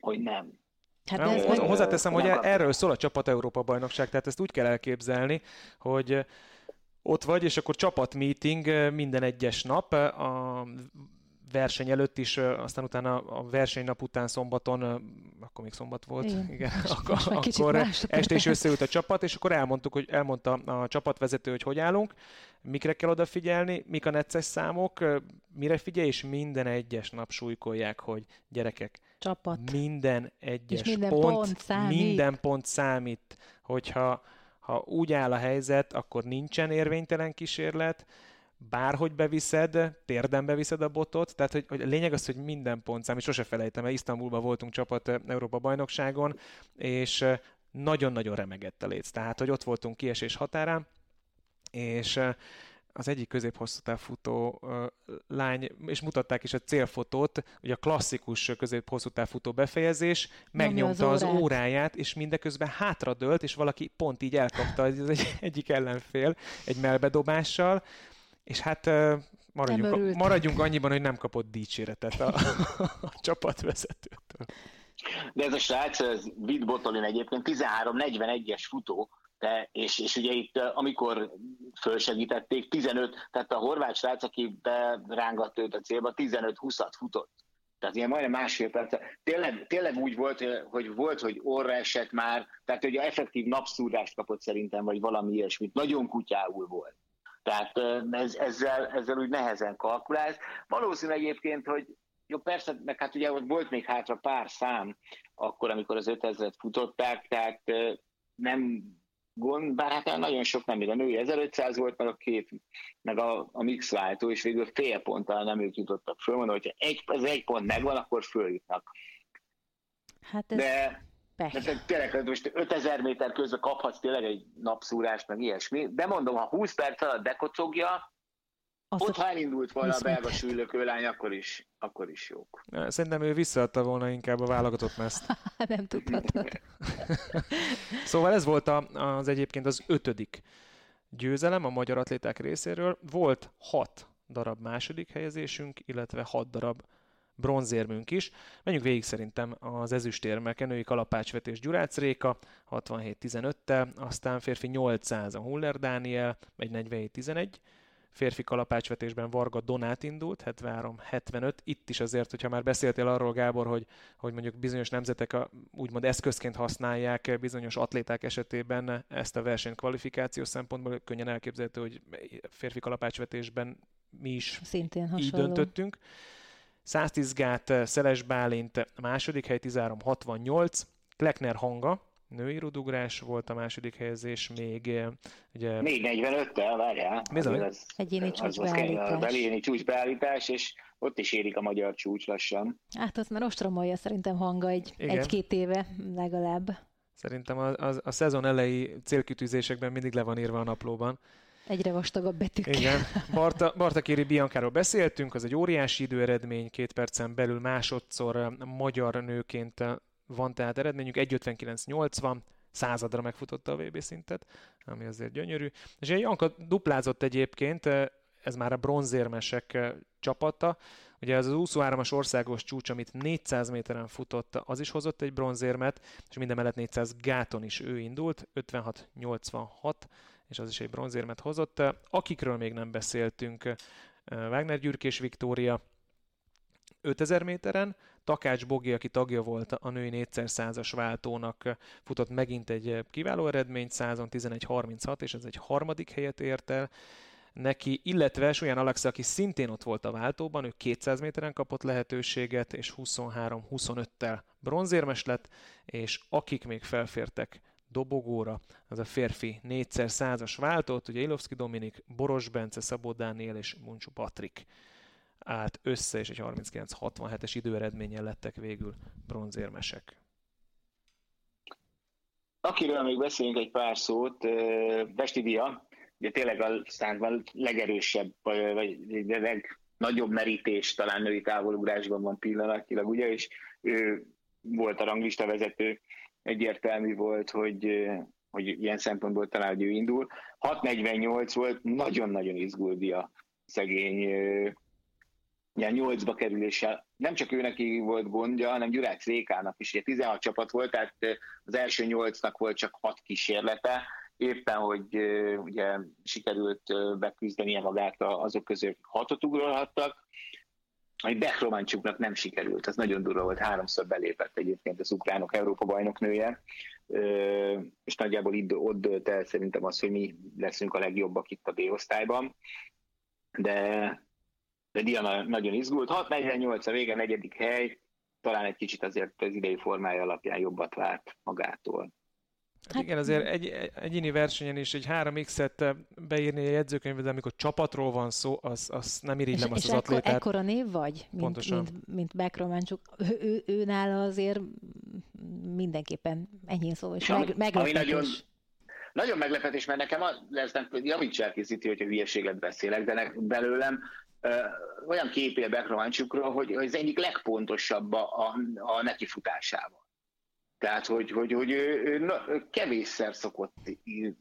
hogy nem. Hát nem, ez. Hozzáteszem, hogy erről szól a csapat Európa bajnokság, tehát ezt úgy kell elképzelni, hogy ott vagy, és akkor csapatmeeting minden egyes nap, a verseny előtt is, aztán utána a versenynap után szombaton, akkor még szombat volt, igen, igen. Akkor, akkor este is összeült a csapat, és akkor elmondtuk, hogy elmondta a csapatvezető, hogy hogy állunk, mikre kell odafigyelni, mik a necces számok, mire figyelj, és minden egyes nap súlykolják, hogy gyerekek, csapat. minden egyes és minden pont, pont számít. minden pont számít, hogyha ha úgy áll a helyzet, akkor nincsen érvénytelen kísérlet, bárhogy beviszed, térden beviszed a botot, tehát hogy, hogy a lényeg az, hogy minden pont számít, sose felejtem, mert Isztambulban voltunk csapat Európa bajnokságon, és nagyon-nagyon remegett a léc, tehát hogy ott voltunk kiesés határán, és az egyik középhosszú futó uh, lány, és mutatták is a célfotót, ugye a klasszikus középhosszú futó befejezés, megnyomta az, az óráját, és mindeközben hátradőlt, és valaki pont így elkapta az egy, egyik ellenfél egy melbedobással, és hát maradjunk, maradjunk annyiban, hogy nem kapott dicséretet a, a csapatvezetőtől. De ez a srác, ez Vid Botolin egyébként 13-41-es futó, de, és, és ugye itt, amikor fölsegítették, 15, tehát a horvát srác, aki berángatt őt a célba, 15-20-at futott. Tehát ilyen majdnem másfél perc. Tényleg, tényleg úgy volt, hogy volt, hogy orra esett már, tehát hogy a effektív napszúrást kapott szerintem, vagy valami ilyesmit. Nagyon kutyául volt. Tehát ez, ezzel, ezzel úgy nehezen kalkulálsz. Valószínű egyébként, hogy jó, persze, meg hát ugye ott volt még hátra pár szám, akkor, amikor az 5000-et futották, tehát nem gond, bár hát nagyon sok nem, még a női 1500 volt, meg a két, meg a, a mix váltó, és végül fél ponttal nem ők jutottak föl, mondom, hogyha egy, az egy pont megvan, akkor följutnak. Hát ez De, pech. de tényleg, most 5000 méter közben kaphatsz tényleg egy napszúrást, meg ilyesmi, de mondom, ha 20 perc alatt dekocogja, azt Ott, ha elindult volna a belga lány, akkor is, akkor is jók. Szerintem ő visszaadta volna inkább a válogatott meszt. Nem tudhatod. szóval ez volt az egyébként az ötödik győzelem a magyar atléták részéről. Volt hat darab második helyezésünk, illetve hat darab bronzérmünk is. Menjünk végig szerintem az ezüstérmeken, női kalapácsvetés Gyurácz Réka 67-15-tel, aztán férfi 800 a Huller Dániel, egy 47-11, férfi kalapácsvetésben Varga Donát indult, 73-75. Itt is azért, hogyha már beszéltél arról, Gábor, hogy, hogy mondjuk bizonyos nemzetek a, úgymond eszközként használják bizonyos atléták esetében ezt a versenyt kvalifikációs szempontból, könnyen elképzelhető, hogy férfi kalapácsvetésben mi is Szintén így döntöttünk. 110 gát Szeles Bálint második hely 13-68, Klekner Hanga női rudugrás volt a második helyezés, még eh, ugye... 4.45-tel, várjál. Bizony. Az, Egyéni csúcsbeállítás. Egyéni csúcsbeállítás, és ott is érik a magyar csúcs lassan. Hát azt már ostromolja szerintem hanga egy, egy-két éve legalább. Szerintem a, a, a szezon elejé célkitűzésekben mindig le van írva a naplóban. Egyre vastagabb betűkkel. Igen. Barta, Barta Kéri Biancáról beszéltünk, az egy óriási időeredmény, két percen belül másodszor eh, magyar nőként eh, van tehát eredményünk, 1.59.80, századra megfutotta a VB szintet, ami azért gyönyörű. És egy Janka duplázott egyébként, ez már a bronzérmesek csapata, Ugye ez az 23-as országos csúcs, amit 400 méteren futott, az is hozott egy bronzérmet, és minden mellett 400 gáton is ő indult, 56-86, és az is egy bronzérmet hozott. Akikről még nem beszéltünk, Wagner Gyürkés Viktória, 5000 méteren, Takács Bogi, aki tagja volt a női 4x100-as váltónak, futott megint egy kiváló eredményt, 111.36, és ez egy harmadik helyet ért el neki, illetve olyan Alexa, aki szintén ott volt a váltóban, ő 200 méteren kapott lehetőséget, és 23-25-tel bronzérmes lett, és akik még felfértek dobogóra, az a férfi 4x100-as váltót, ugye Ilovszki Dominik, Boros Bence, Szabó Dániel és Muncsú Patrik állt össze, és egy 39-67-es időeredménnyel lettek végül bronzérmesek. Akiről még beszélünk egy pár szót, Besti Dia, ugye tényleg a számban legerősebb, vagy legnagyobb merítés talán női távolugrásban van pillanatilag, ugye, és ő volt a ranglista vezető, egyértelmű volt, hogy, hogy ilyen szempontból talán, hogy ő indul. 6.48 volt, nagyon-nagyon izgult a szegény ilyen nyolcba kerüléssel. Nem csak őnek volt gondja, hanem Gyurács Rékának is. Ugye 16 csapat volt, tehát az első nyolcnak volt csak hat kísérlete. Éppen, hogy ugye sikerült beküzdenie magát azok közül, akik hatot ugrolhattak. Egy Behrománcsuknak nem sikerült, az nagyon durva volt, háromszor belépett egyébként az ukránok Európa bajnoknője, és nagyjából itt, ott dölt el szerintem az, hogy mi leszünk a legjobbak itt a B-osztályban. De de Diana nagyon izgult. 6.48 a vége, negyedik hely, talán egy kicsit azért az idei formája alapján jobbat várt magától. Hát igen, azért egy, egy egyéni versenyen is egy 3x-et beírni a jegyzőkönyvbe, de amikor csapatról van szó, az, az nem irigylem és, azt és az ekkor, atlétát. ekkora név vagy, mint, Pontosan. mint, mint Beck Románcsuk. Ő, ő, ő, nála azért mindenképpen enyhén szó, és meg, meglepetés. Nagyon, nagyon meglepetés, mert nekem az lesz, nem, javíts el készíti, hogyha hülyeséget beszélek, de ne, belőlem olyan képél Bekrovancsukról, hogy az egyik legpontosabb a, a, a nekifutásával. Tehát, hogy, hogy, hogy ő, ő, ő kevésszer szokott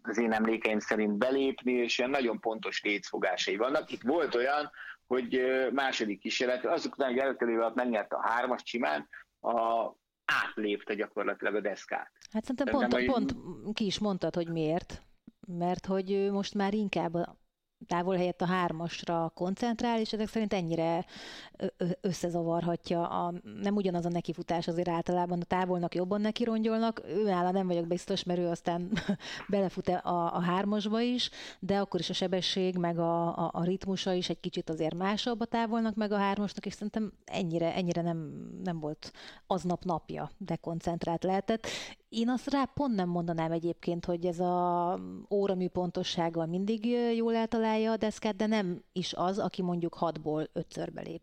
az én emlékeim szerint belépni, és ilyen nagyon pontos létfogásai vannak. Itt volt olyan, hogy második kísérlet, azok után, hogy előkelővel megnyerte a hármas csimán, a, átlépte gyakorlatilag a deszkát. Hát szerintem pont, pont ki is mondtad, hogy miért. Mert hogy most már inkább távol helyett a hármasra koncentrál, és ezek szerint ennyire összezavarhatja. A, nem ugyanaz a nekifutás azért általában a távolnak jobban nekirongyolnak. Ő nála nem vagyok biztos, mert ő aztán belefut a, a hármasba is, de akkor is a sebesség, meg a, a, a ritmusa is egy kicsit azért másabb a távolnak, meg a hármasnak, és szerintem ennyire, ennyire nem, nem volt aznap napja, de koncentrált lehetett. Én azt rá pont nem mondanám egyébként, hogy ez a óramű pontossággal mindig jól eltalálja a deszkát, de nem is az, aki mondjuk hatból ötször belép.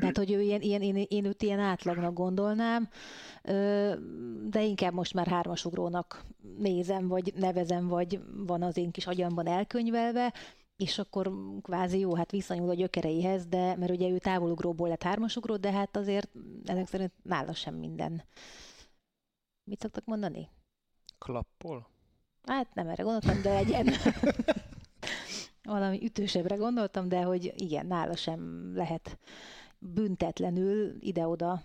Tehát, hogy ő ilyen, ilyen, én, én őt ilyen átlagnak gondolnám, de inkább most már hármasugrónak nézem, vagy nevezem, vagy van az én kis agyamban elkönyvelve, és akkor kvázi jó, hát visszanyúl a gyökereihez, de mert ugye ő távolugróból lett hármasugró, de hát azért ezek szerint nála sem minden Mit szoktak mondani? Klappol? Hát nem erre gondoltam, de legyen. Valami ütősebbre gondoltam, de hogy igen, nála sem lehet büntetlenül ide-oda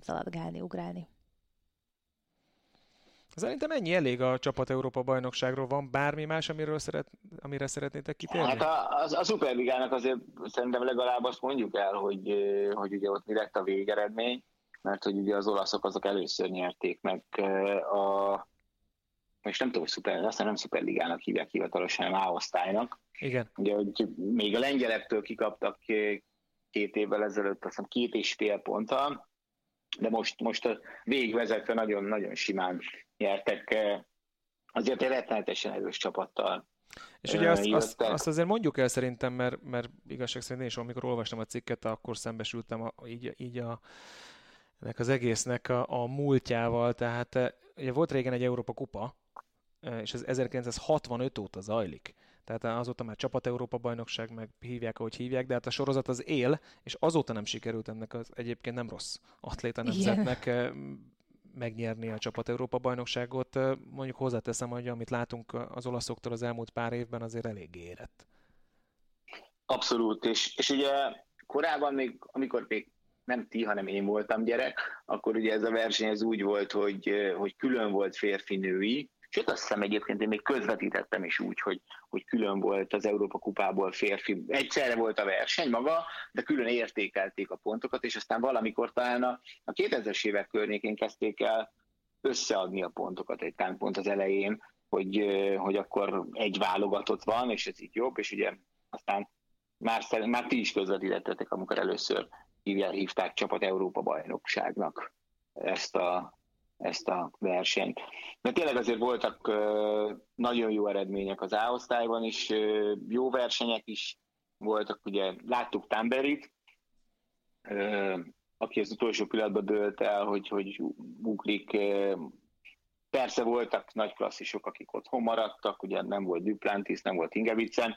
szaladgálni, ugrálni. Szerintem ennyi elég a csapat Európa bajnokságról. Van bármi más, amiről szeret, amire szeretnétek kitérni? Hát a, a, a Superligának azért szerintem legalább azt mondjuk el, hogy, hogy ugye ott mi lett a végeredmény mert hogy ugye az olaszok azok először nyerték meg a és nem tudom, hogy szuper, aztán nem szuperligának hívják hivatalosan, hanem A-osztálynak. Igen. Ugye, hogy még a lengyelektől kikaptak két évvel ezelőtt, azt hiszem két és fél ponttal, de most, most a végvezetve nagyon-nagyon simán nyertek azért egy rettenetesen erős csapattal. És ugye azt, azt, azt azért mondjuk el szerintem, mert, mert igazság szerint én is, amikor olvastam a cikket, akkor szembesültem a, így, így a, ennek az egésznek a, a múltjával, tehát eh, ugye volt régen egy Európa kupa, eh, és ez 1965 óta zajlik. Tehát azóta már csapat Európa bajnokság, meg hívják, ahogy hívják, de hát a sorozat az él, és azóta nem sikerült ennek az egyébként nem rossz atléta nemzetnek Igen. Eh, megnyerni a csapat Európa bajnokságot. Mondjuk hozzáteszem, hogy amit látunk az olaszoktól az elmúlt pár évben azért elég érett. Abszolút, és, és ugye korábban még, amikor még nem ti, hanem én voltam gyerek, akkor ugye ez a verseny ez úgy volt, hogy, hogy külön volt férfi-női, Sőt, azt hiszem egyébként én még közvetítettem is úgy, hogy, hogy külön volt az Európa kupából férfi. Egyszerre volt a verseny maga, de külön értékelték a pontokat, és aztán valamikor talán a, a 2000-es évek környékén kezdték el összeadni a pontokat egy pont az elején, hogy, hogy akkor egy válogatott van, és ez így jobb, és ugye aztán már, már ti is közvetítettetek, amikor először hívták csapat Európa bajnokságnak ezt a, ezt a versenyt. De tényleg azért voltak nagyon jó eredmények az A-osztályban is, jó versenyek is voltak, ugye láttuk Tamberit, aki az utolsó pillanatban dőlt el, hogy, hogy ugrik Persze voltak nagy klasszisok, akik otthon maradtak, ugye nem volt Duplantis, nem volt Ingevicen.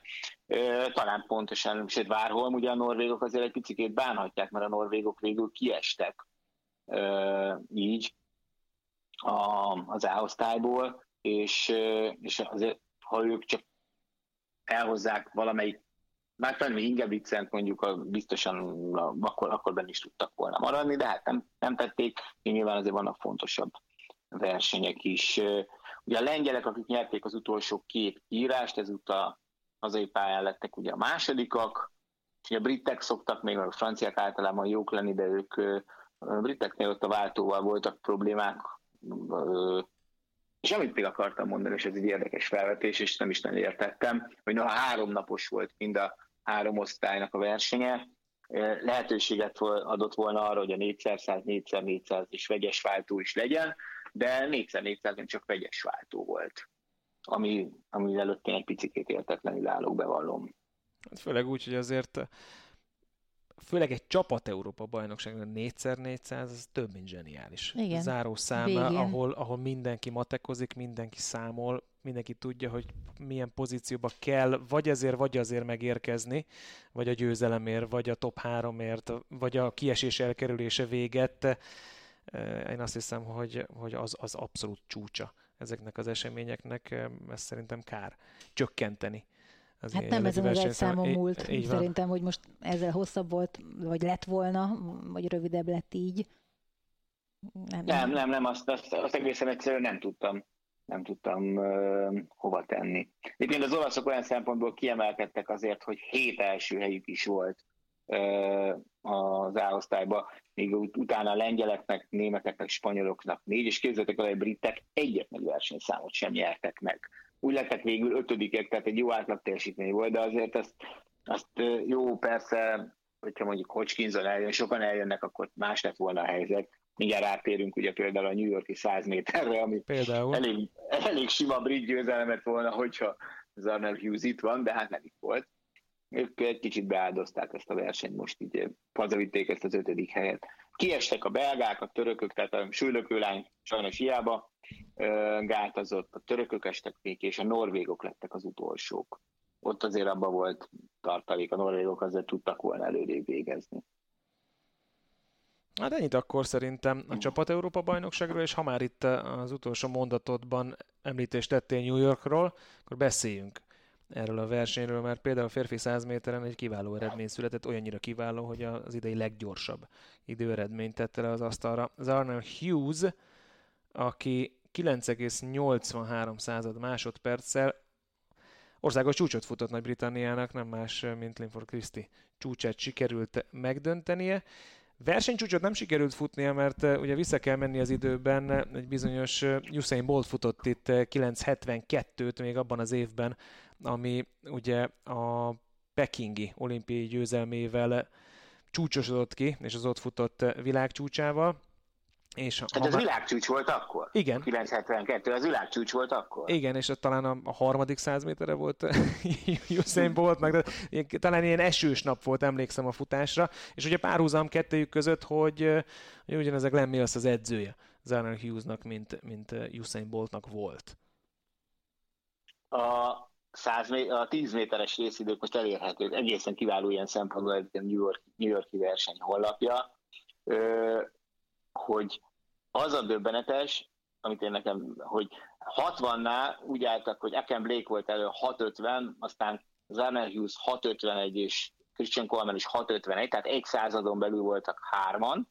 Talán pontosan, sőt Várholm, ugye a norvégok azért egy picit bánhatják, mert a norvégok végül kiestek így az A-osztályból, és, és azért, ha ők csak elhozzák valamelyik már talán Ingebrigtsent mondjuk a, biztosan akkor, akkor benne is tudtak volna maradni, de hát nem, nem tették, nyilván azért vannak fontosabb versenyek is. Ugye a lengyelek, akik nyerték az utolsó két írást, ezúttal hazai pályán lettek ugye a másodikak, és a britek szoktak még, a franciák általában jók lenni, de ők a briteknél ott a váltóval voltak problémák, és amit még akartam mondani, és ez egy érdekes felvetés, és nem is nagyon értettem, hogy noha három napos volt mind a három osztálynak a versenye, lehetőséget adott volna arra, hogy a 4x100, 4x400 és vegyes váltó is legyen, de 4x400 csak vegyes váltó volt, ami, ami előtt én egy picit értetlenül állok, bevallom. Hát főleg úgy, hogy azért főleg egy csapat Európa bajnokságnak 4x400, az több, mint zseniális. Igen. Záró szám, ahol, ahol mindenki matekozik, mindenki számol, mindenki tudja, hogy milyen pozícióba kell, vagy azért, vagy azért megérkezni, vagy a győzelemért, vagy a top háromért, vagy a kiesés elkerülése véget én azt hiszem, hogy, hogy az, az abszolút csúcsa ezeknek az eseményeknek, ezt szerintem kár csökkenteni. Az hát nem ezen az egy számon múlt. Így szerintem, hogy most ezzel hosszabb volt, vagy lett volna, vagy rövidebb lett így. Nem, nem, nem, nem azt, azt, azt egészen egyszerűen nem tudtam nem tudtam uh, hova tenni. Egyébként az olaszok olyan szempontból kiemelkedtek azért, hogy hét első helyük is volt uh, az A-osztályba, míg utána a lengyeleknek, németeknek, spanyoloknak négy, és képzeltek el, hogy a britek egyetlen versenyszámot sem nyertek meg. Úgy lettek végül ötödikek, tehát egy jó átlag teljesítmény volt, de azért ezt, azt jó persze, hogyha mondjuk Hodgkinson eljön, sokan eljönnek, akkor más lett volna a helyzet, mindjárt rátérünk ugye például a New Yorki 100 méterre, ami például. Elég, elég sima brit győzelemet volna, hogyha Zarnell Hughes itt van, de hát nem itt volt. Ők egy kicsit beáldozták ezt a versenyt, most így hazavitték ezt az ötödik helyet. Kiestek a belgák, a törökök, tehát a sülökőlány sajnos hiába gátazott, a törökök estek még, és a norvégok lettek az utolsók. Ott azért abba volt tartalék, a norvégok azért tudtak volna előrébb végezni. Hát ennyit akkor szerintem a csapat Európa bajnokságról, és ha már itt az utolsó mondatodban említést tettél New Yorkról, akkor beszéljünk erről a versenyről, mert például a férfi 100 méteren egy kiváló eredmény született, olyannyira kiváló, hogy az idei leggyorsabb időeredményt tette le az asztalra. Zarnell Hughes, aki 9,83 század másodperccel országos csúcsot futott Nagy-Britanniának, nem más, mint Linford Christie csúcsát sikerült megdöntenie. Versenycsúcsot nem sikerült futnia, mert uh, ugye vissza kell menni az időben, egy bizonyos uh, Usain Bolt futott itt uh, 9.72-t még abban az évben, ami ugye a pekingi olimpiai győzelmével csúcsosodott ki, és az ott futott világcsúcsával. És hát ez már... világcsúcs volt akkor? Igen. 972, az világcsúcs volt akkor? Igen, és talán a, a harmadik száz méterre volt Usain Boltnak, de talán ilyen esős nap volt, emlékszem a futásra, és ugye párhuzam kettőjük között, hogy, hogy ugyanezek Glenn Mills az edzője Zarnell Hughesnak, mint, mint Usain Boltnak volt. A 100, a 10 méteres részidők most elérhetők, egészen kiváló ilyen szempontból egy New, York, New Yorki verseny honlapja, hogy az a döbbenetes, amit én nekem, hogy 60-nál úgy álltak, hogy Eken Blake volt elő 650, aztán Zarner Hughes 651 és Christian Coleman is 651, tehát egy századon belül voltak hárman,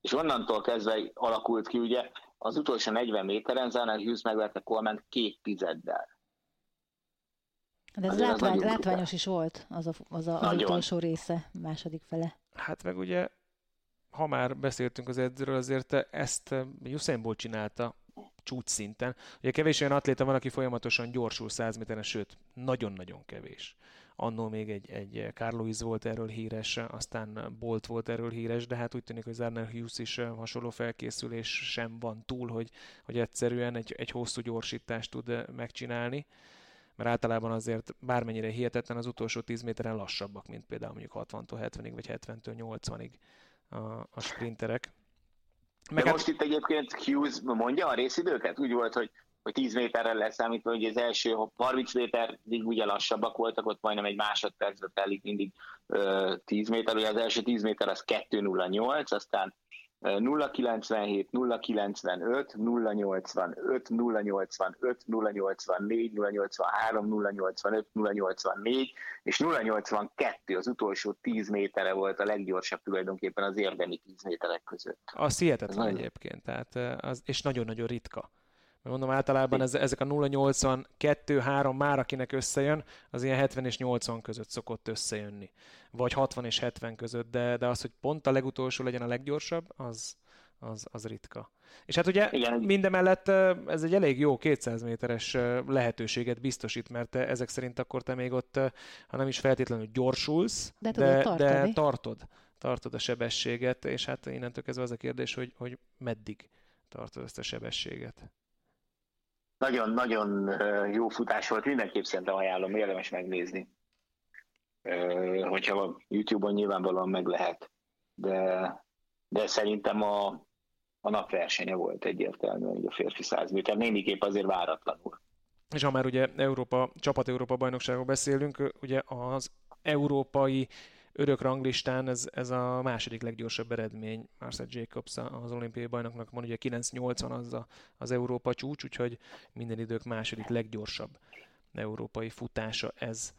és onnantól kezdve alakult ki ugye az utolsó 40 méteren Zarner Hughes megverte Coleman két tizeddel. De ez látvány, az látványos is volt az, a, az, a, az utolsó része, második fele. Hát meg ugye, ha már beszéltünk az edzőről, azért ezt Usain Bolt csinálta csúcs szinten. Ugye kevés olyan atléta van, aki folyamatosan gyorsul 100 méteren, sőt, nagyon-nagyon kevés. Annól még egy, egy Carl volt erről híres, aztán Bolt volt erről híres, de hát úgy tűnik, hogy Zarner Hughes is hasonló felkészülés sem van túl, hogy, hogy egyszerűen egy, egy hosszú gyorsítást tud megcsinálni mert általában azért bármennyire hihetetlen az utolsó 10 méteren lassabbak, mint például mondjuk 60-tól 70-ig, vagy 70-től 80-ig a, a sprinterek. Meg De hát... most itt egyébként Hughes mondja a részidőket? Úgy volt, hogy hogy 10 méterrel leszámítva, hogy az első 30 méterig ugye lassabbak voltak, ott majdnem egy másodpercbe telik mindig 10 méter, ugye az első 10 méter az 2.08, aztán 097, 095, 085, 085, 084, 083, 085, 084 és 082 az utolsó 10 méterre volt a leggyorsabb tulajdonképpen az érdemi 10 méterek között. Az hihetetlen egyébként, tehát az, és nagyon-nagyon ritka. Mert mondom, általában ez, ezek a 0,82-3 már akinek összejön, az ilyen 70 és 80 között szokott összejönni. Vagy 60 és 70 között, de, de az, hogy pont a legutolsó legyen a leggyorsabb, az, az, az ritka. És hát ugye Igen. mindemellett ez egy elég jó 200 méteres lehetőséget biztosít, mert ezek szerint akkor te még ott, ha nem is feltétlenül gyorsulsz, de, de, de tartod, tartod a sebességet, és hát innentől kezdve az a kérdés, hogy, hogy meddig tartod ezt a sebességet. Nagyon-nagyon jó futás volt, mindenképp szerintem ajánlom, érdemes megnézni. Hogyha YouTube-on nyilvánvalóan meg lehet. De, de szerintem a, a napversenye volt egyértelműen a férfi 100 méter, némiképp azért váratlanul. És ha már ugye Európa, csapat Európa bajnokságról beszélünk, ugye az európai örök ranglistán ez, ez a második leggyorsabb eredmény. Marcel Jacobs az olimpiai bajnoknak van, ugye 9.80 az a, az Európa csúcs, úgyhogy minden idők második leggyorsabb európai futása ez.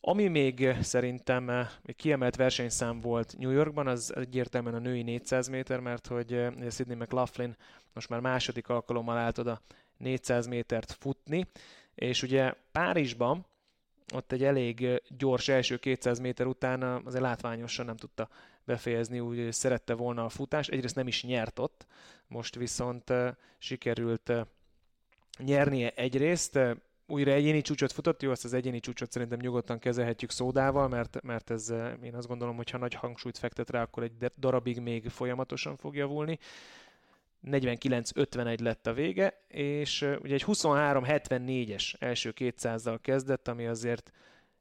Ami még szerintem még kiemelt versenyszám volt New Yorkban, az egyértelműen a női 400 méter, mert hogy Sydney McLaughlin most már második alkalommal állt oda 400 métert futni, és ugye Párizsban ott egy elég gyors első 200 méter után azért látványosan nem tudta befejezni, úgy szerette volna a futást. Egyrészt nem is nyert ott, most viszont sikerült nyernie egyrészt, újra egyéni csúcsot futott, jó, azt az egyéni csúcsot szerintem nyugodtan kezelhetjük szódával, mert, mert ez én azt gondolom, hogy ha nagy hangsúlyt fektet rá, akkor egy darabig még folyamatosan fog javulni. 49-51 lett a vége, és ugye egy 23-74-es első 200-dal kezdett, ami azért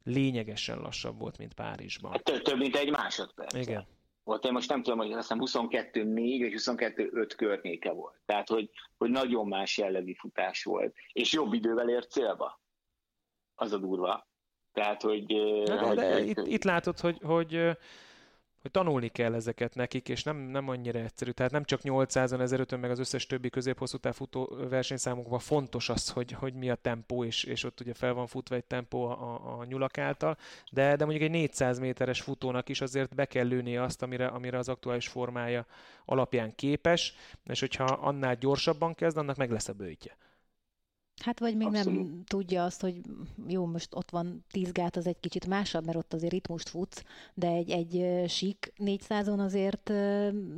lényegesen lassabb volt, mint Párizsban. Hát több, több mint egy másodperc. Igen. Volt, én most nem tudom, hogy azt hiszem 22-4 vagy 22-5 környéke volt. Tehát, hogy, hogy nagyon más jellegű futás volt. És jobb idővel ért célba. Az a durva. Tehát, hogy... De, hogy, de itt, itt látod, hogy, hogy hogy tanulni kell ezeket nekik, és nem, nem annyira egyszerű. Tehát nem csak 800-on, 1500 meg az összes többi középhosszú futó versenyszámokban fontos az, hogy, hogy mi a tempó, és, és ott ugye fel van futva egy tempó a, a, nyulak által, de, de mondjuk egy 400 méteres futónak is azért be kell lőni azt, amire, amire az aktuális formája alapján képes, és hogyha annál gyorsabban kezd, annak meg lesz a bőjtje. Hát vagy még Abszolút. nem tudja azt, hogy jó, most ott van tíz gát, az egy kicsit másabb, mert ott azért ritmust futsz, de egy, egy sík 400-on azért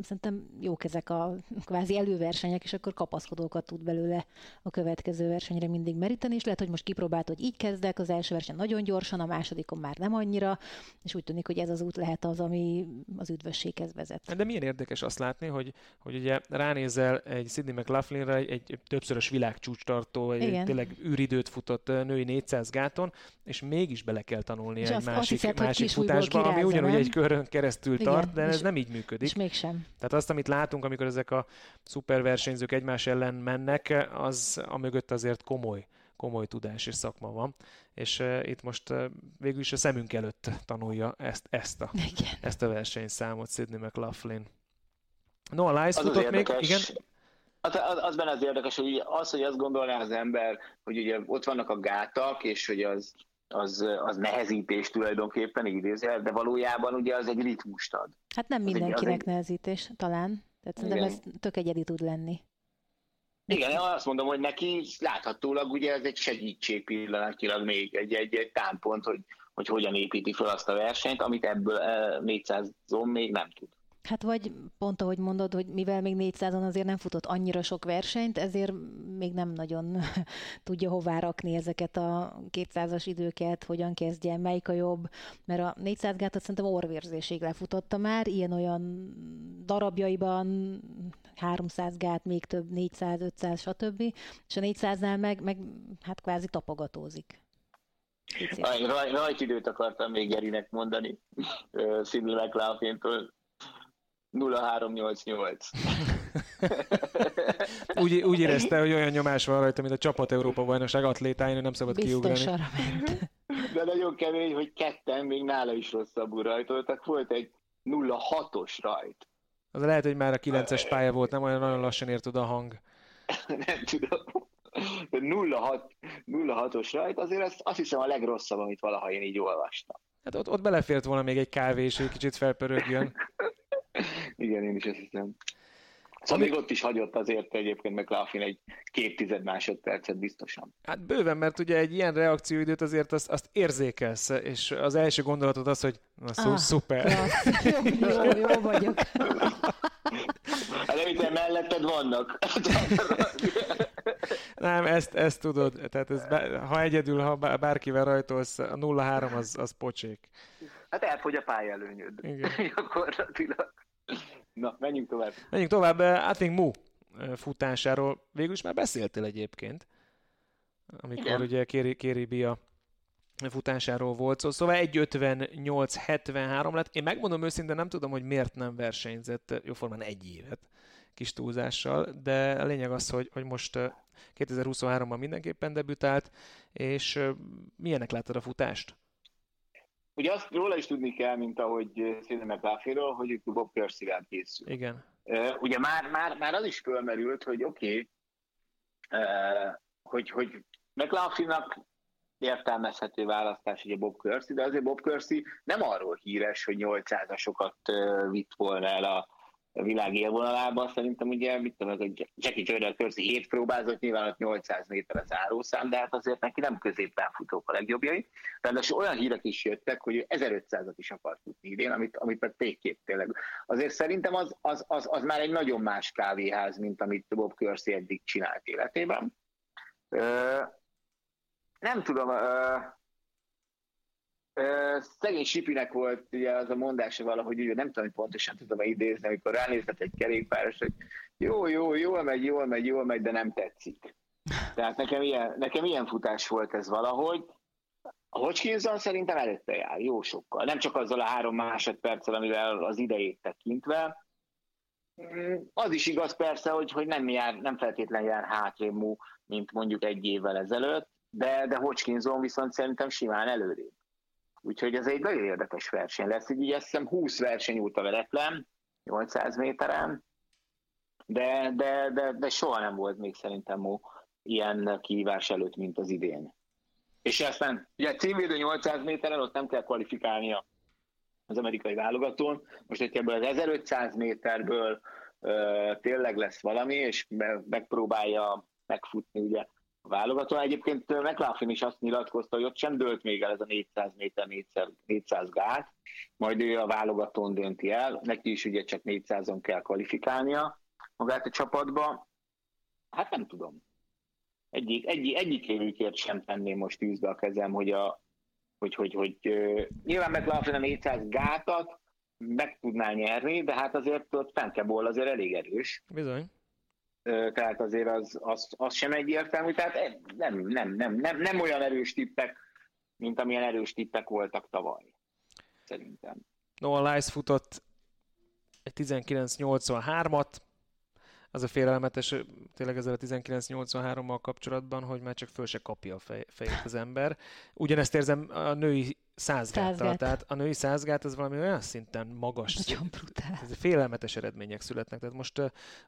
szerintem jók ezek a kvázi előversenyek, és akkor kapaszkodókat tud belőle a következő versenyre mindig meríteni, és lehet, hogy most kipróbált, hogy így kezdek, az első verseny nagyon gyorsan, a másodikon már nem annyira, és úgy tűnik, hogy ez az út lehet az, ami az üdvösséghez vezet. De milyen érdekes azt látni, hogy, hogy ugye ránézel egy Sidney McLaughlinra, egy, egy többszörös világcsúcstartó, egy igen. tényleg űridőt futott női 400 gáton, és mégis bele kell tanulni és egy azt, másik, hiszed, másik futásba, ami ugyanúgy nem? egy körön keresztül Igen, tart, de ez nem így működik. És mégsem. Tehát azt, amit látunk, amikor ezek a szuperversenyzők egymás ellen mennek, az a mögött azért komoly komoly tudás és szakma van, és uh, itt most uh, végül is a szemünk előtt tanulja ezt, ezt, a, Igen. ezt a versenyszámot Sidney McLaughlin. Noah Lyles futott még, igen? Az, az, az benne az érdekes, hogy az, hogy azt gondolná az ember, hogy ugye ott vannak a gátak, és hogy az, az, az nehezítés tulajdonképpen, idézőjel, de valójában ugye az egy ritmust ad. Hát nem mindenkinek egy, nehezítés, talán. Tehát szerintem ez tök egyedi tud lenni. Igen, én azt mondom, hogy neki láthatólag ugye ez egy segítség pillanatilag még, egy, egy, egy támpont, hogy, hogy hogyan építi fel azt a versenyt, amit ebből 400-on eh, még nem tud. Hát vagy pont ahogy mondod, hogy mivel még 400-on azért nem futott annyira sok versenyt, ezért még nem nagyon tudja hová rakni ezeket a 200-as időket, hogyan kezdje, melyik a jobb, mert a 400 gátat szerintem orvérzésig lefutotta már, ilyen-olyan darabjaiban 300 gát, még több, 400, 500, stb. És a 400-nál meg, meg hát kvázi tapogatózik. Raj, rajt időt akartam még Gerinek mondani, Sidney McLaughlin-től 0388. úgy, úgy érezte, hogy olyan nyomás van rajta, mint a csapat Európa bajnokság atlétáin, hogy nem szabad Biztos kiugrani. De nagyon kemény, hogy ketten még nála is rosszabbul rajtoltak. Volt egy 06-os rajt. Az lehet, hogy már a 9-es pálya volt, nem olyan nagyon lassan ért oda a hang. nem tudom. 06, 06-os rajt, azért azt, azt hiszem a legrosszabb, amit valaha én így olvastam. Hát ott, ott belefért volna még egy kávé, és egy kicsit felpörögjön. Igen, én is ezt hiszem. Szóval még ott is hagyott azért egyébként McLaughlin egy két tized másodpercet biztosan. Hát bőven, mert ugye egy ilyen reakcióidőt azért azt, azt érzékelsz, és az első gondolatod az, hogy na szó, ah, szuper. Jó, jó, jó vagyok. Hát nem itt melletted vannak. Nem, ezt, ezt tudod. Tehát ez, ha egyedül, ha bárkivel rajtolsz, a 0-3 az, az pocsék. Hát elfogy a pályelőnyöd. Igen. Gyakorlatilag. Na, menjünk tovább. Menjünk tovább. Ating Mu futásáról végül is már beszéltél egyébként. Amikor Igen. ugye Kéri, Kéri Bia futásáról volt szó. Szóval 1.58.73 lett. Én megmondom őszintén, nem tudom, hogy miért nem versenyzett jóformán egy évet kis túlzással, de a lényeg az, hogy, hogy most 2023-ban mindenképpen debütált, és milyenek láttad a futást? Ugye azt róla is tudni kell, mint ahogy Széne McLaughlin-ról, hogy itt Bob Percival készül. Igen. Uh, ugye már, már, már az is fölmerült, hogy oké, okay, uh, hogy, hogy McLaughlinnak értelmezhető választás ugye Bob Kersey, de azért Bob Kersey nem arról híres, hogy 800-asokat uh, vitt volna el a, világ élvonalában. Szerintem ugye, mit tudom, hogy Jackie Jordan Körzi 7 próbázott, nyilván ott 800 méter az árószám, de hát azért neki nem középpáfutók a legjobbjai. Ráadásul olyan hírek is jöttek, hogy 1500-at is akart futni idén, amit, amit meg végképp tényleg. Azért szerintem az, az, az, az, már egy nagyon más kávéház, mint amit Bob Körzi eddig csinált életében. Ö, nem tudom, ö, Szegény Sipinek volt ugye az a mondása valahogy, ugye nem tudom, hogy pontosan tudom idézni, amikor ránézett egy kerékpáros, hogy jó, jó, jól megy, jól megy, jól megy, de nem tetszik. Tehát nekem ilyen, nekem ilyen futás volt ez valahogy. A Hodgkinson szerintem előtte jár, jó sokkal. Nem csak azzal a három másodperccel, amivel az idejét tekintve. Mm, az is igaz persze, hogy, hogy nem, jár, nem feltétlenül jár hátrébb mint mondjuk egy évvel ezelőtt, de, de Hodgkinson viszont szerintem simán előrébb. Úgyhogy ez egy nagyon érdekes verseny lesz. Így azt hiszem 20 verseny óta veretlen, 800 méteren, de, de, de, de soha nem volt még szerintem Mo ilyen kihívás előtt, mint az idén. És aztán, ugye címvédő 800 méteren ott nem kell kvalifikálnia az amerikai válogatón. Most, hogy ebből az 1500 méterből uh, tényleg lesz valami, és megpróbálja megfutni ugye válogató. Egyébként McLaughlin is azt nyilatkozta, hogy ott sem dőlt még el ez a 400 méter, 400 gát, majd ő a válogatón dönti el, neki is ugye csak 400-on kell kvalifikálnia magát a csapatba. Hát nem tudom. Egyik, egyik, egyik évükért sem tenném most tűzbe a kezem, hogy, a, hogy, hogy, hogy, hogy nyilván McLaughlin a 400 gátat meg tudná nyerni, de hát azért ott Fenkebol azért elég erős. Bizony tehát azért az, az, az sem egyértelmű, tehát nem, nem, nem, nem, nem olyan erős tippek, mint amilyen erős tippek voltak tavaly, szerintem. Noah Lice futott egy 1983-at, az a félelmetes tényleg ezzel a 1983-mal kapcsolatban, hogy már csak föl se kapja a fej, fejét az ember. Ugyanezt érzem a női százgáttal. Százgát. Tehát a női százgát az valami olyan szinten magas. Nagyon brutál. Ez félelmetes eredmények születnek. Tehát most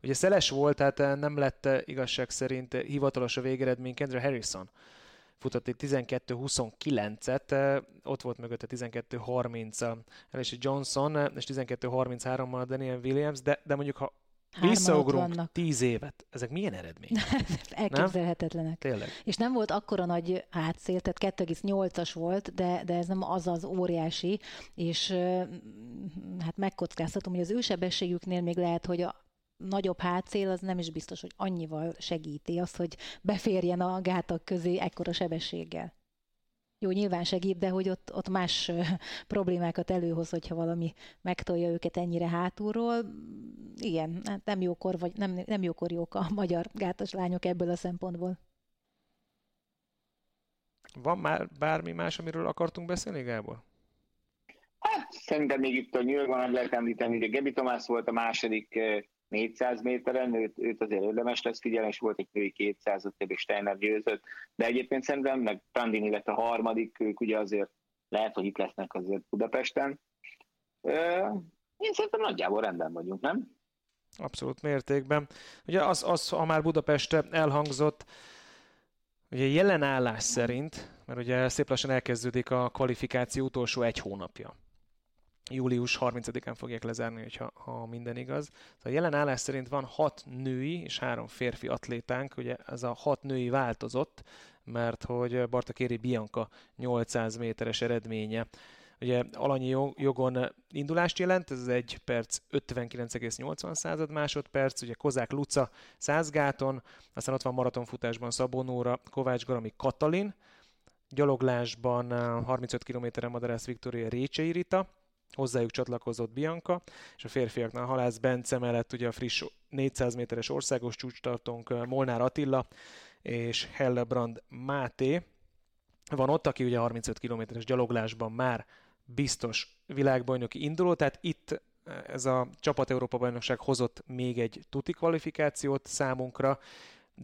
ugye szeles volt, tehát nem lett igazság szerint hivatalos a végeredmény Kendra Harrison futott egy 12-29-et, ott volt mögötte 12-30 a Johnson, és 12-33-mal a Daniel Williams, de, de mondjuk ha Visszaugrunk tíz évet. Ezek milyen eredmények? Elképzelhetetlenek. Nem? Tényleg. És nem volt akkora nagy hátszél, tehát 2,8-as volt, de, de ez nem az az óriási, és hát megkockáztatom, hogy az ő sebességüknél még lehet, hogy a nagyobb hátszél az nem is biztos, hogy annyival segíti azt, hogy beférjen a gátak közé ekkora sebességgel jó, nyilván segít, de hogy ott, ott más problémákat előhoz, hogyha valami megtolja őket ennyire hátulról. Igen, hát nem jókor, vagy nem, nem jókor jók a magyar gátas lányok ebből a szempontból. Van már bármi más, amiről akartunk beszélni, Gábor? Hát szerintem még itt a New Yorkban lehet említeni, hogy Gebi Tomás volt a második 400 méteren, őt, őt azért érdemes lesz figyelni, és volt egy női 200 ott és Steiner győzött, de egyébként szerintem meg Prandini lett a harmadik, ők ugye azért lehet, hogy itt lesznek azért Budapesten. Én szerintem nagyjából rendben vagyunk, nem? Abszolút mértékben. Ugye az, az ha már Budapest elhangzott, ugye jelen állás szerint, mert ugye szép lassan elkezdődik a kvalifikáció utolsó egy hónapja július 30-án fogják lezárni, hogyha, ha minden igaz. Szóval jelen állás szerint van hat női és három férfi atlétánk, ugye ez a hat női változott, mert hogy Bartakéri Bianca 800 méteres eredménye. Ugye alanyi jogon indulást jelent, ez egy perc 59,80 század másodperc, ugye Kozák Luca 100 gáton, aztán ott van maratonfutásban Szabó Nóra, Kovács Garami Katalin, gyaloglásban 35 kilométeren Madarász Viktória Récsei Rita, hozzájuk csatlakozott Bianca, és a férfiaknál Halász Bence mellett ugye a friss 400 méteres országos csúcstartónk Molnár Attila és Hellebrand Máté. Van ott, aki ugye 35 kilométeres gyaloglásban már biztos világbajnoki induló, tehát itt ez a csapat Európa bajnokság hozott még egy tuti kvalifikációt számunkra,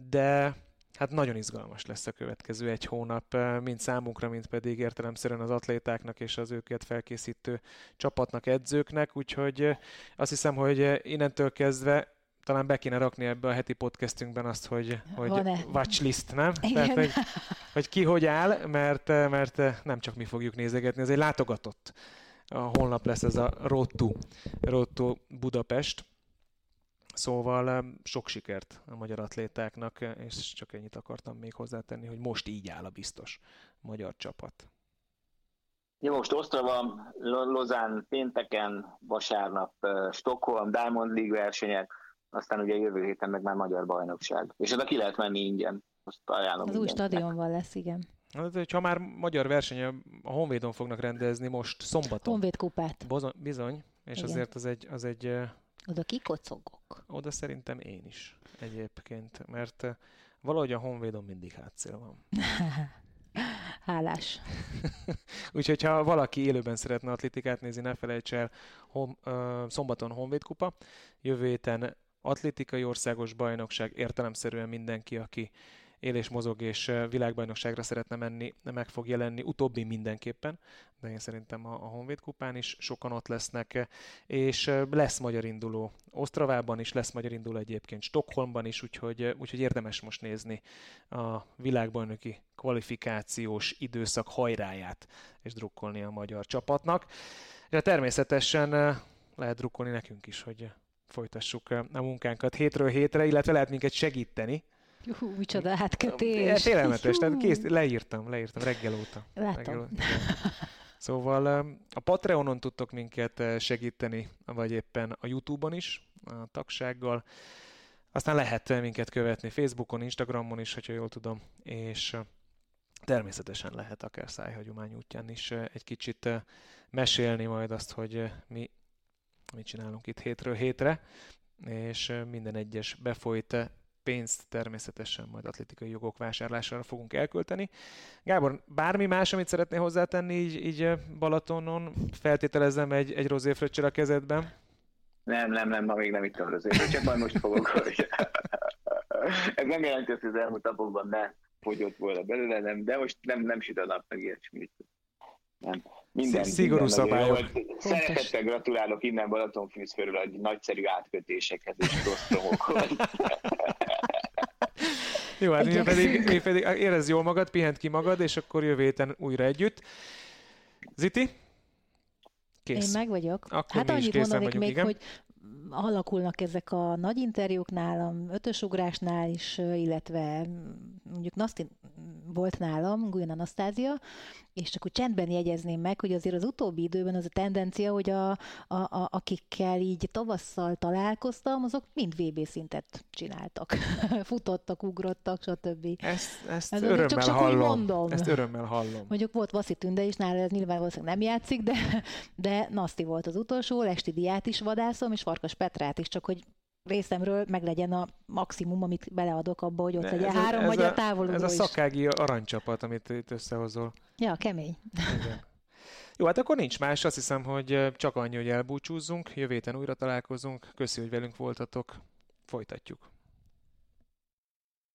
de hát nagyon izgalmas lesz a következő egy hónap, eh, mind számunkra, mind pedig értelemszerűen az atlétáknak és az őket felkészítő csapatnak, edzőknek, úgyhogy eh, azt hiszem, hogy eh, innentől kezdve talán be kéne rakni ebbe a heti podcastünkben azt, hogy, hogy watchlist, nem? Igen. Tehát, hogy, hogy ki hogy áll, mert, mert nem csak mi fogjuk nézegetni, ez egy látogatott. A holnap lesz ez a Road to, Road to Budapest, Szóval sok sikert a magyar atlétáknak, és csak ennyit akartam még hozzátenni, hogy most így áll a biztos magyar csapat. Ja, most Osztrava, Lozán pénteken, vasárnap Stockholm, Diamond League versenyek, aztán ugye jövő héten meg már magyar bajnokság. És oda ki lehet menni ingyen. Most ajánlom Az új stadionban lesz, igen. Hát, ha már magyar verseny a Honvédon fognak rendezni most szombaton. Honvéd kupát. Bozon, bizony, és igen. azért az egy, az egy... Oda kikocogok. Oda szerintem én is egyébként, mert valahogy a Honvédon mindig hátszél van. Hálás. Úgyhogy ha valaki élőben szeretne atlétikát nézni, ne felejts el, hom, ö, szombaton Honvéd kupa, jövő héten atlétikai országos bajnokság, értelemszerűen mindenki, aki él mozog és világbajnokságra szeretne menni, meg fog jelenni, utóbbi mindenképpen, de én szerintem a, a Honvéd kupán is sokan ott lesznek, és lesz magyar induló Osztravában is, lesz magyar induló egyébként Stockholmban is, úgyhogy, úgyhogy érdemes most nézni a világbajnoki kvalifikációs időszak hajráját, és drukkolni a magyar csapatnak. De természetesen lehet drukkolni nekünk is, hogy folytassuk a munkánkat hétről hétre, illetve lehet minket segíteni, Juhú, micsoda átkötés. Félelmetes, tehát kész, leírtam, leírtam reggel óta. Látom. Reggel óta. Szóval a Patreonon tudtok minket segíteni, vagy éppen a Youtube-on is, a tagsággal. Aztán lehet minket követni Facebookon, Instagramon is, hogyha jól tudom, és természetesen lehet akár szájhagyomány útján is egy kicsit mesélni majd azt, hogy mi mit csinálunk itt hétről hétre, és minden egyes befolyt pénzt természetesen majd atlétikai jogok vásárlására fogunk elkölteni. Gábor, bármi más, amit szeretnél hozzátenni így, így Balatonon? Feltételezem egy, egy rozéfröccsel a kezedben. Nem, nem, nem, ma még nem ittam rozéfröccsel, majd most fogok. Ez nem jelenti hogy az elmúlt napokban ne fogyott volna belőle, nem, de most nem, nem süt a nap meg ilyesmit. Nem. Minden, Szigorú minden szabályok. Szeretettel gratulálok innen Balatonfűz körül a nagyszerű átkötésekhez és ostromokhoz. Jó, hát mi pedig, mi pedig érezd jól magad, pihent ki magad, és akkor jövő héten újra együtt. Ziti? Kész. Én meg vagyok. Akkor hát annyit mondanék még, igen. hogy alakulnak ezek a nagy interjúknál, a ötösugrásnál is, illetve mondjuk Nasztin volt nálam, Guyan Anasztázia, és csak úgy csendben jegyezném meg, hogy azért az utóbbi időben az a tendencia, hogy a, a, a, akikkel így tavasszal találkoztam, azok mind VB szintet csináltak. Futottak, ugrottak, stb. Ezt, ezt Ez örömmel csak, csak hallom. mondom. Ezt örömmel hallom. Mondjuk volt Vaszi Tünde is, nála ez nyilván valószínűleg nem játszik, de, de Naszti volt az utolsó, Lesti Diát is vadászom, és Farkas Petrát is, csak hogy részemről meg legyen a maximum, amit beleadok abba, hogy ott legyen ez három magyar a, távolugró Ez a szakági aranycsapat, amit itt összehozol. Ja, kemény. Igen. Jó, hát akkor nincs más. Azt hiszem, hogy csak annyi, hogy elbúcsúzzunk. Jövő héten újra találkozunk. Köszi, hogy velünk voltatok. Folytatjuk.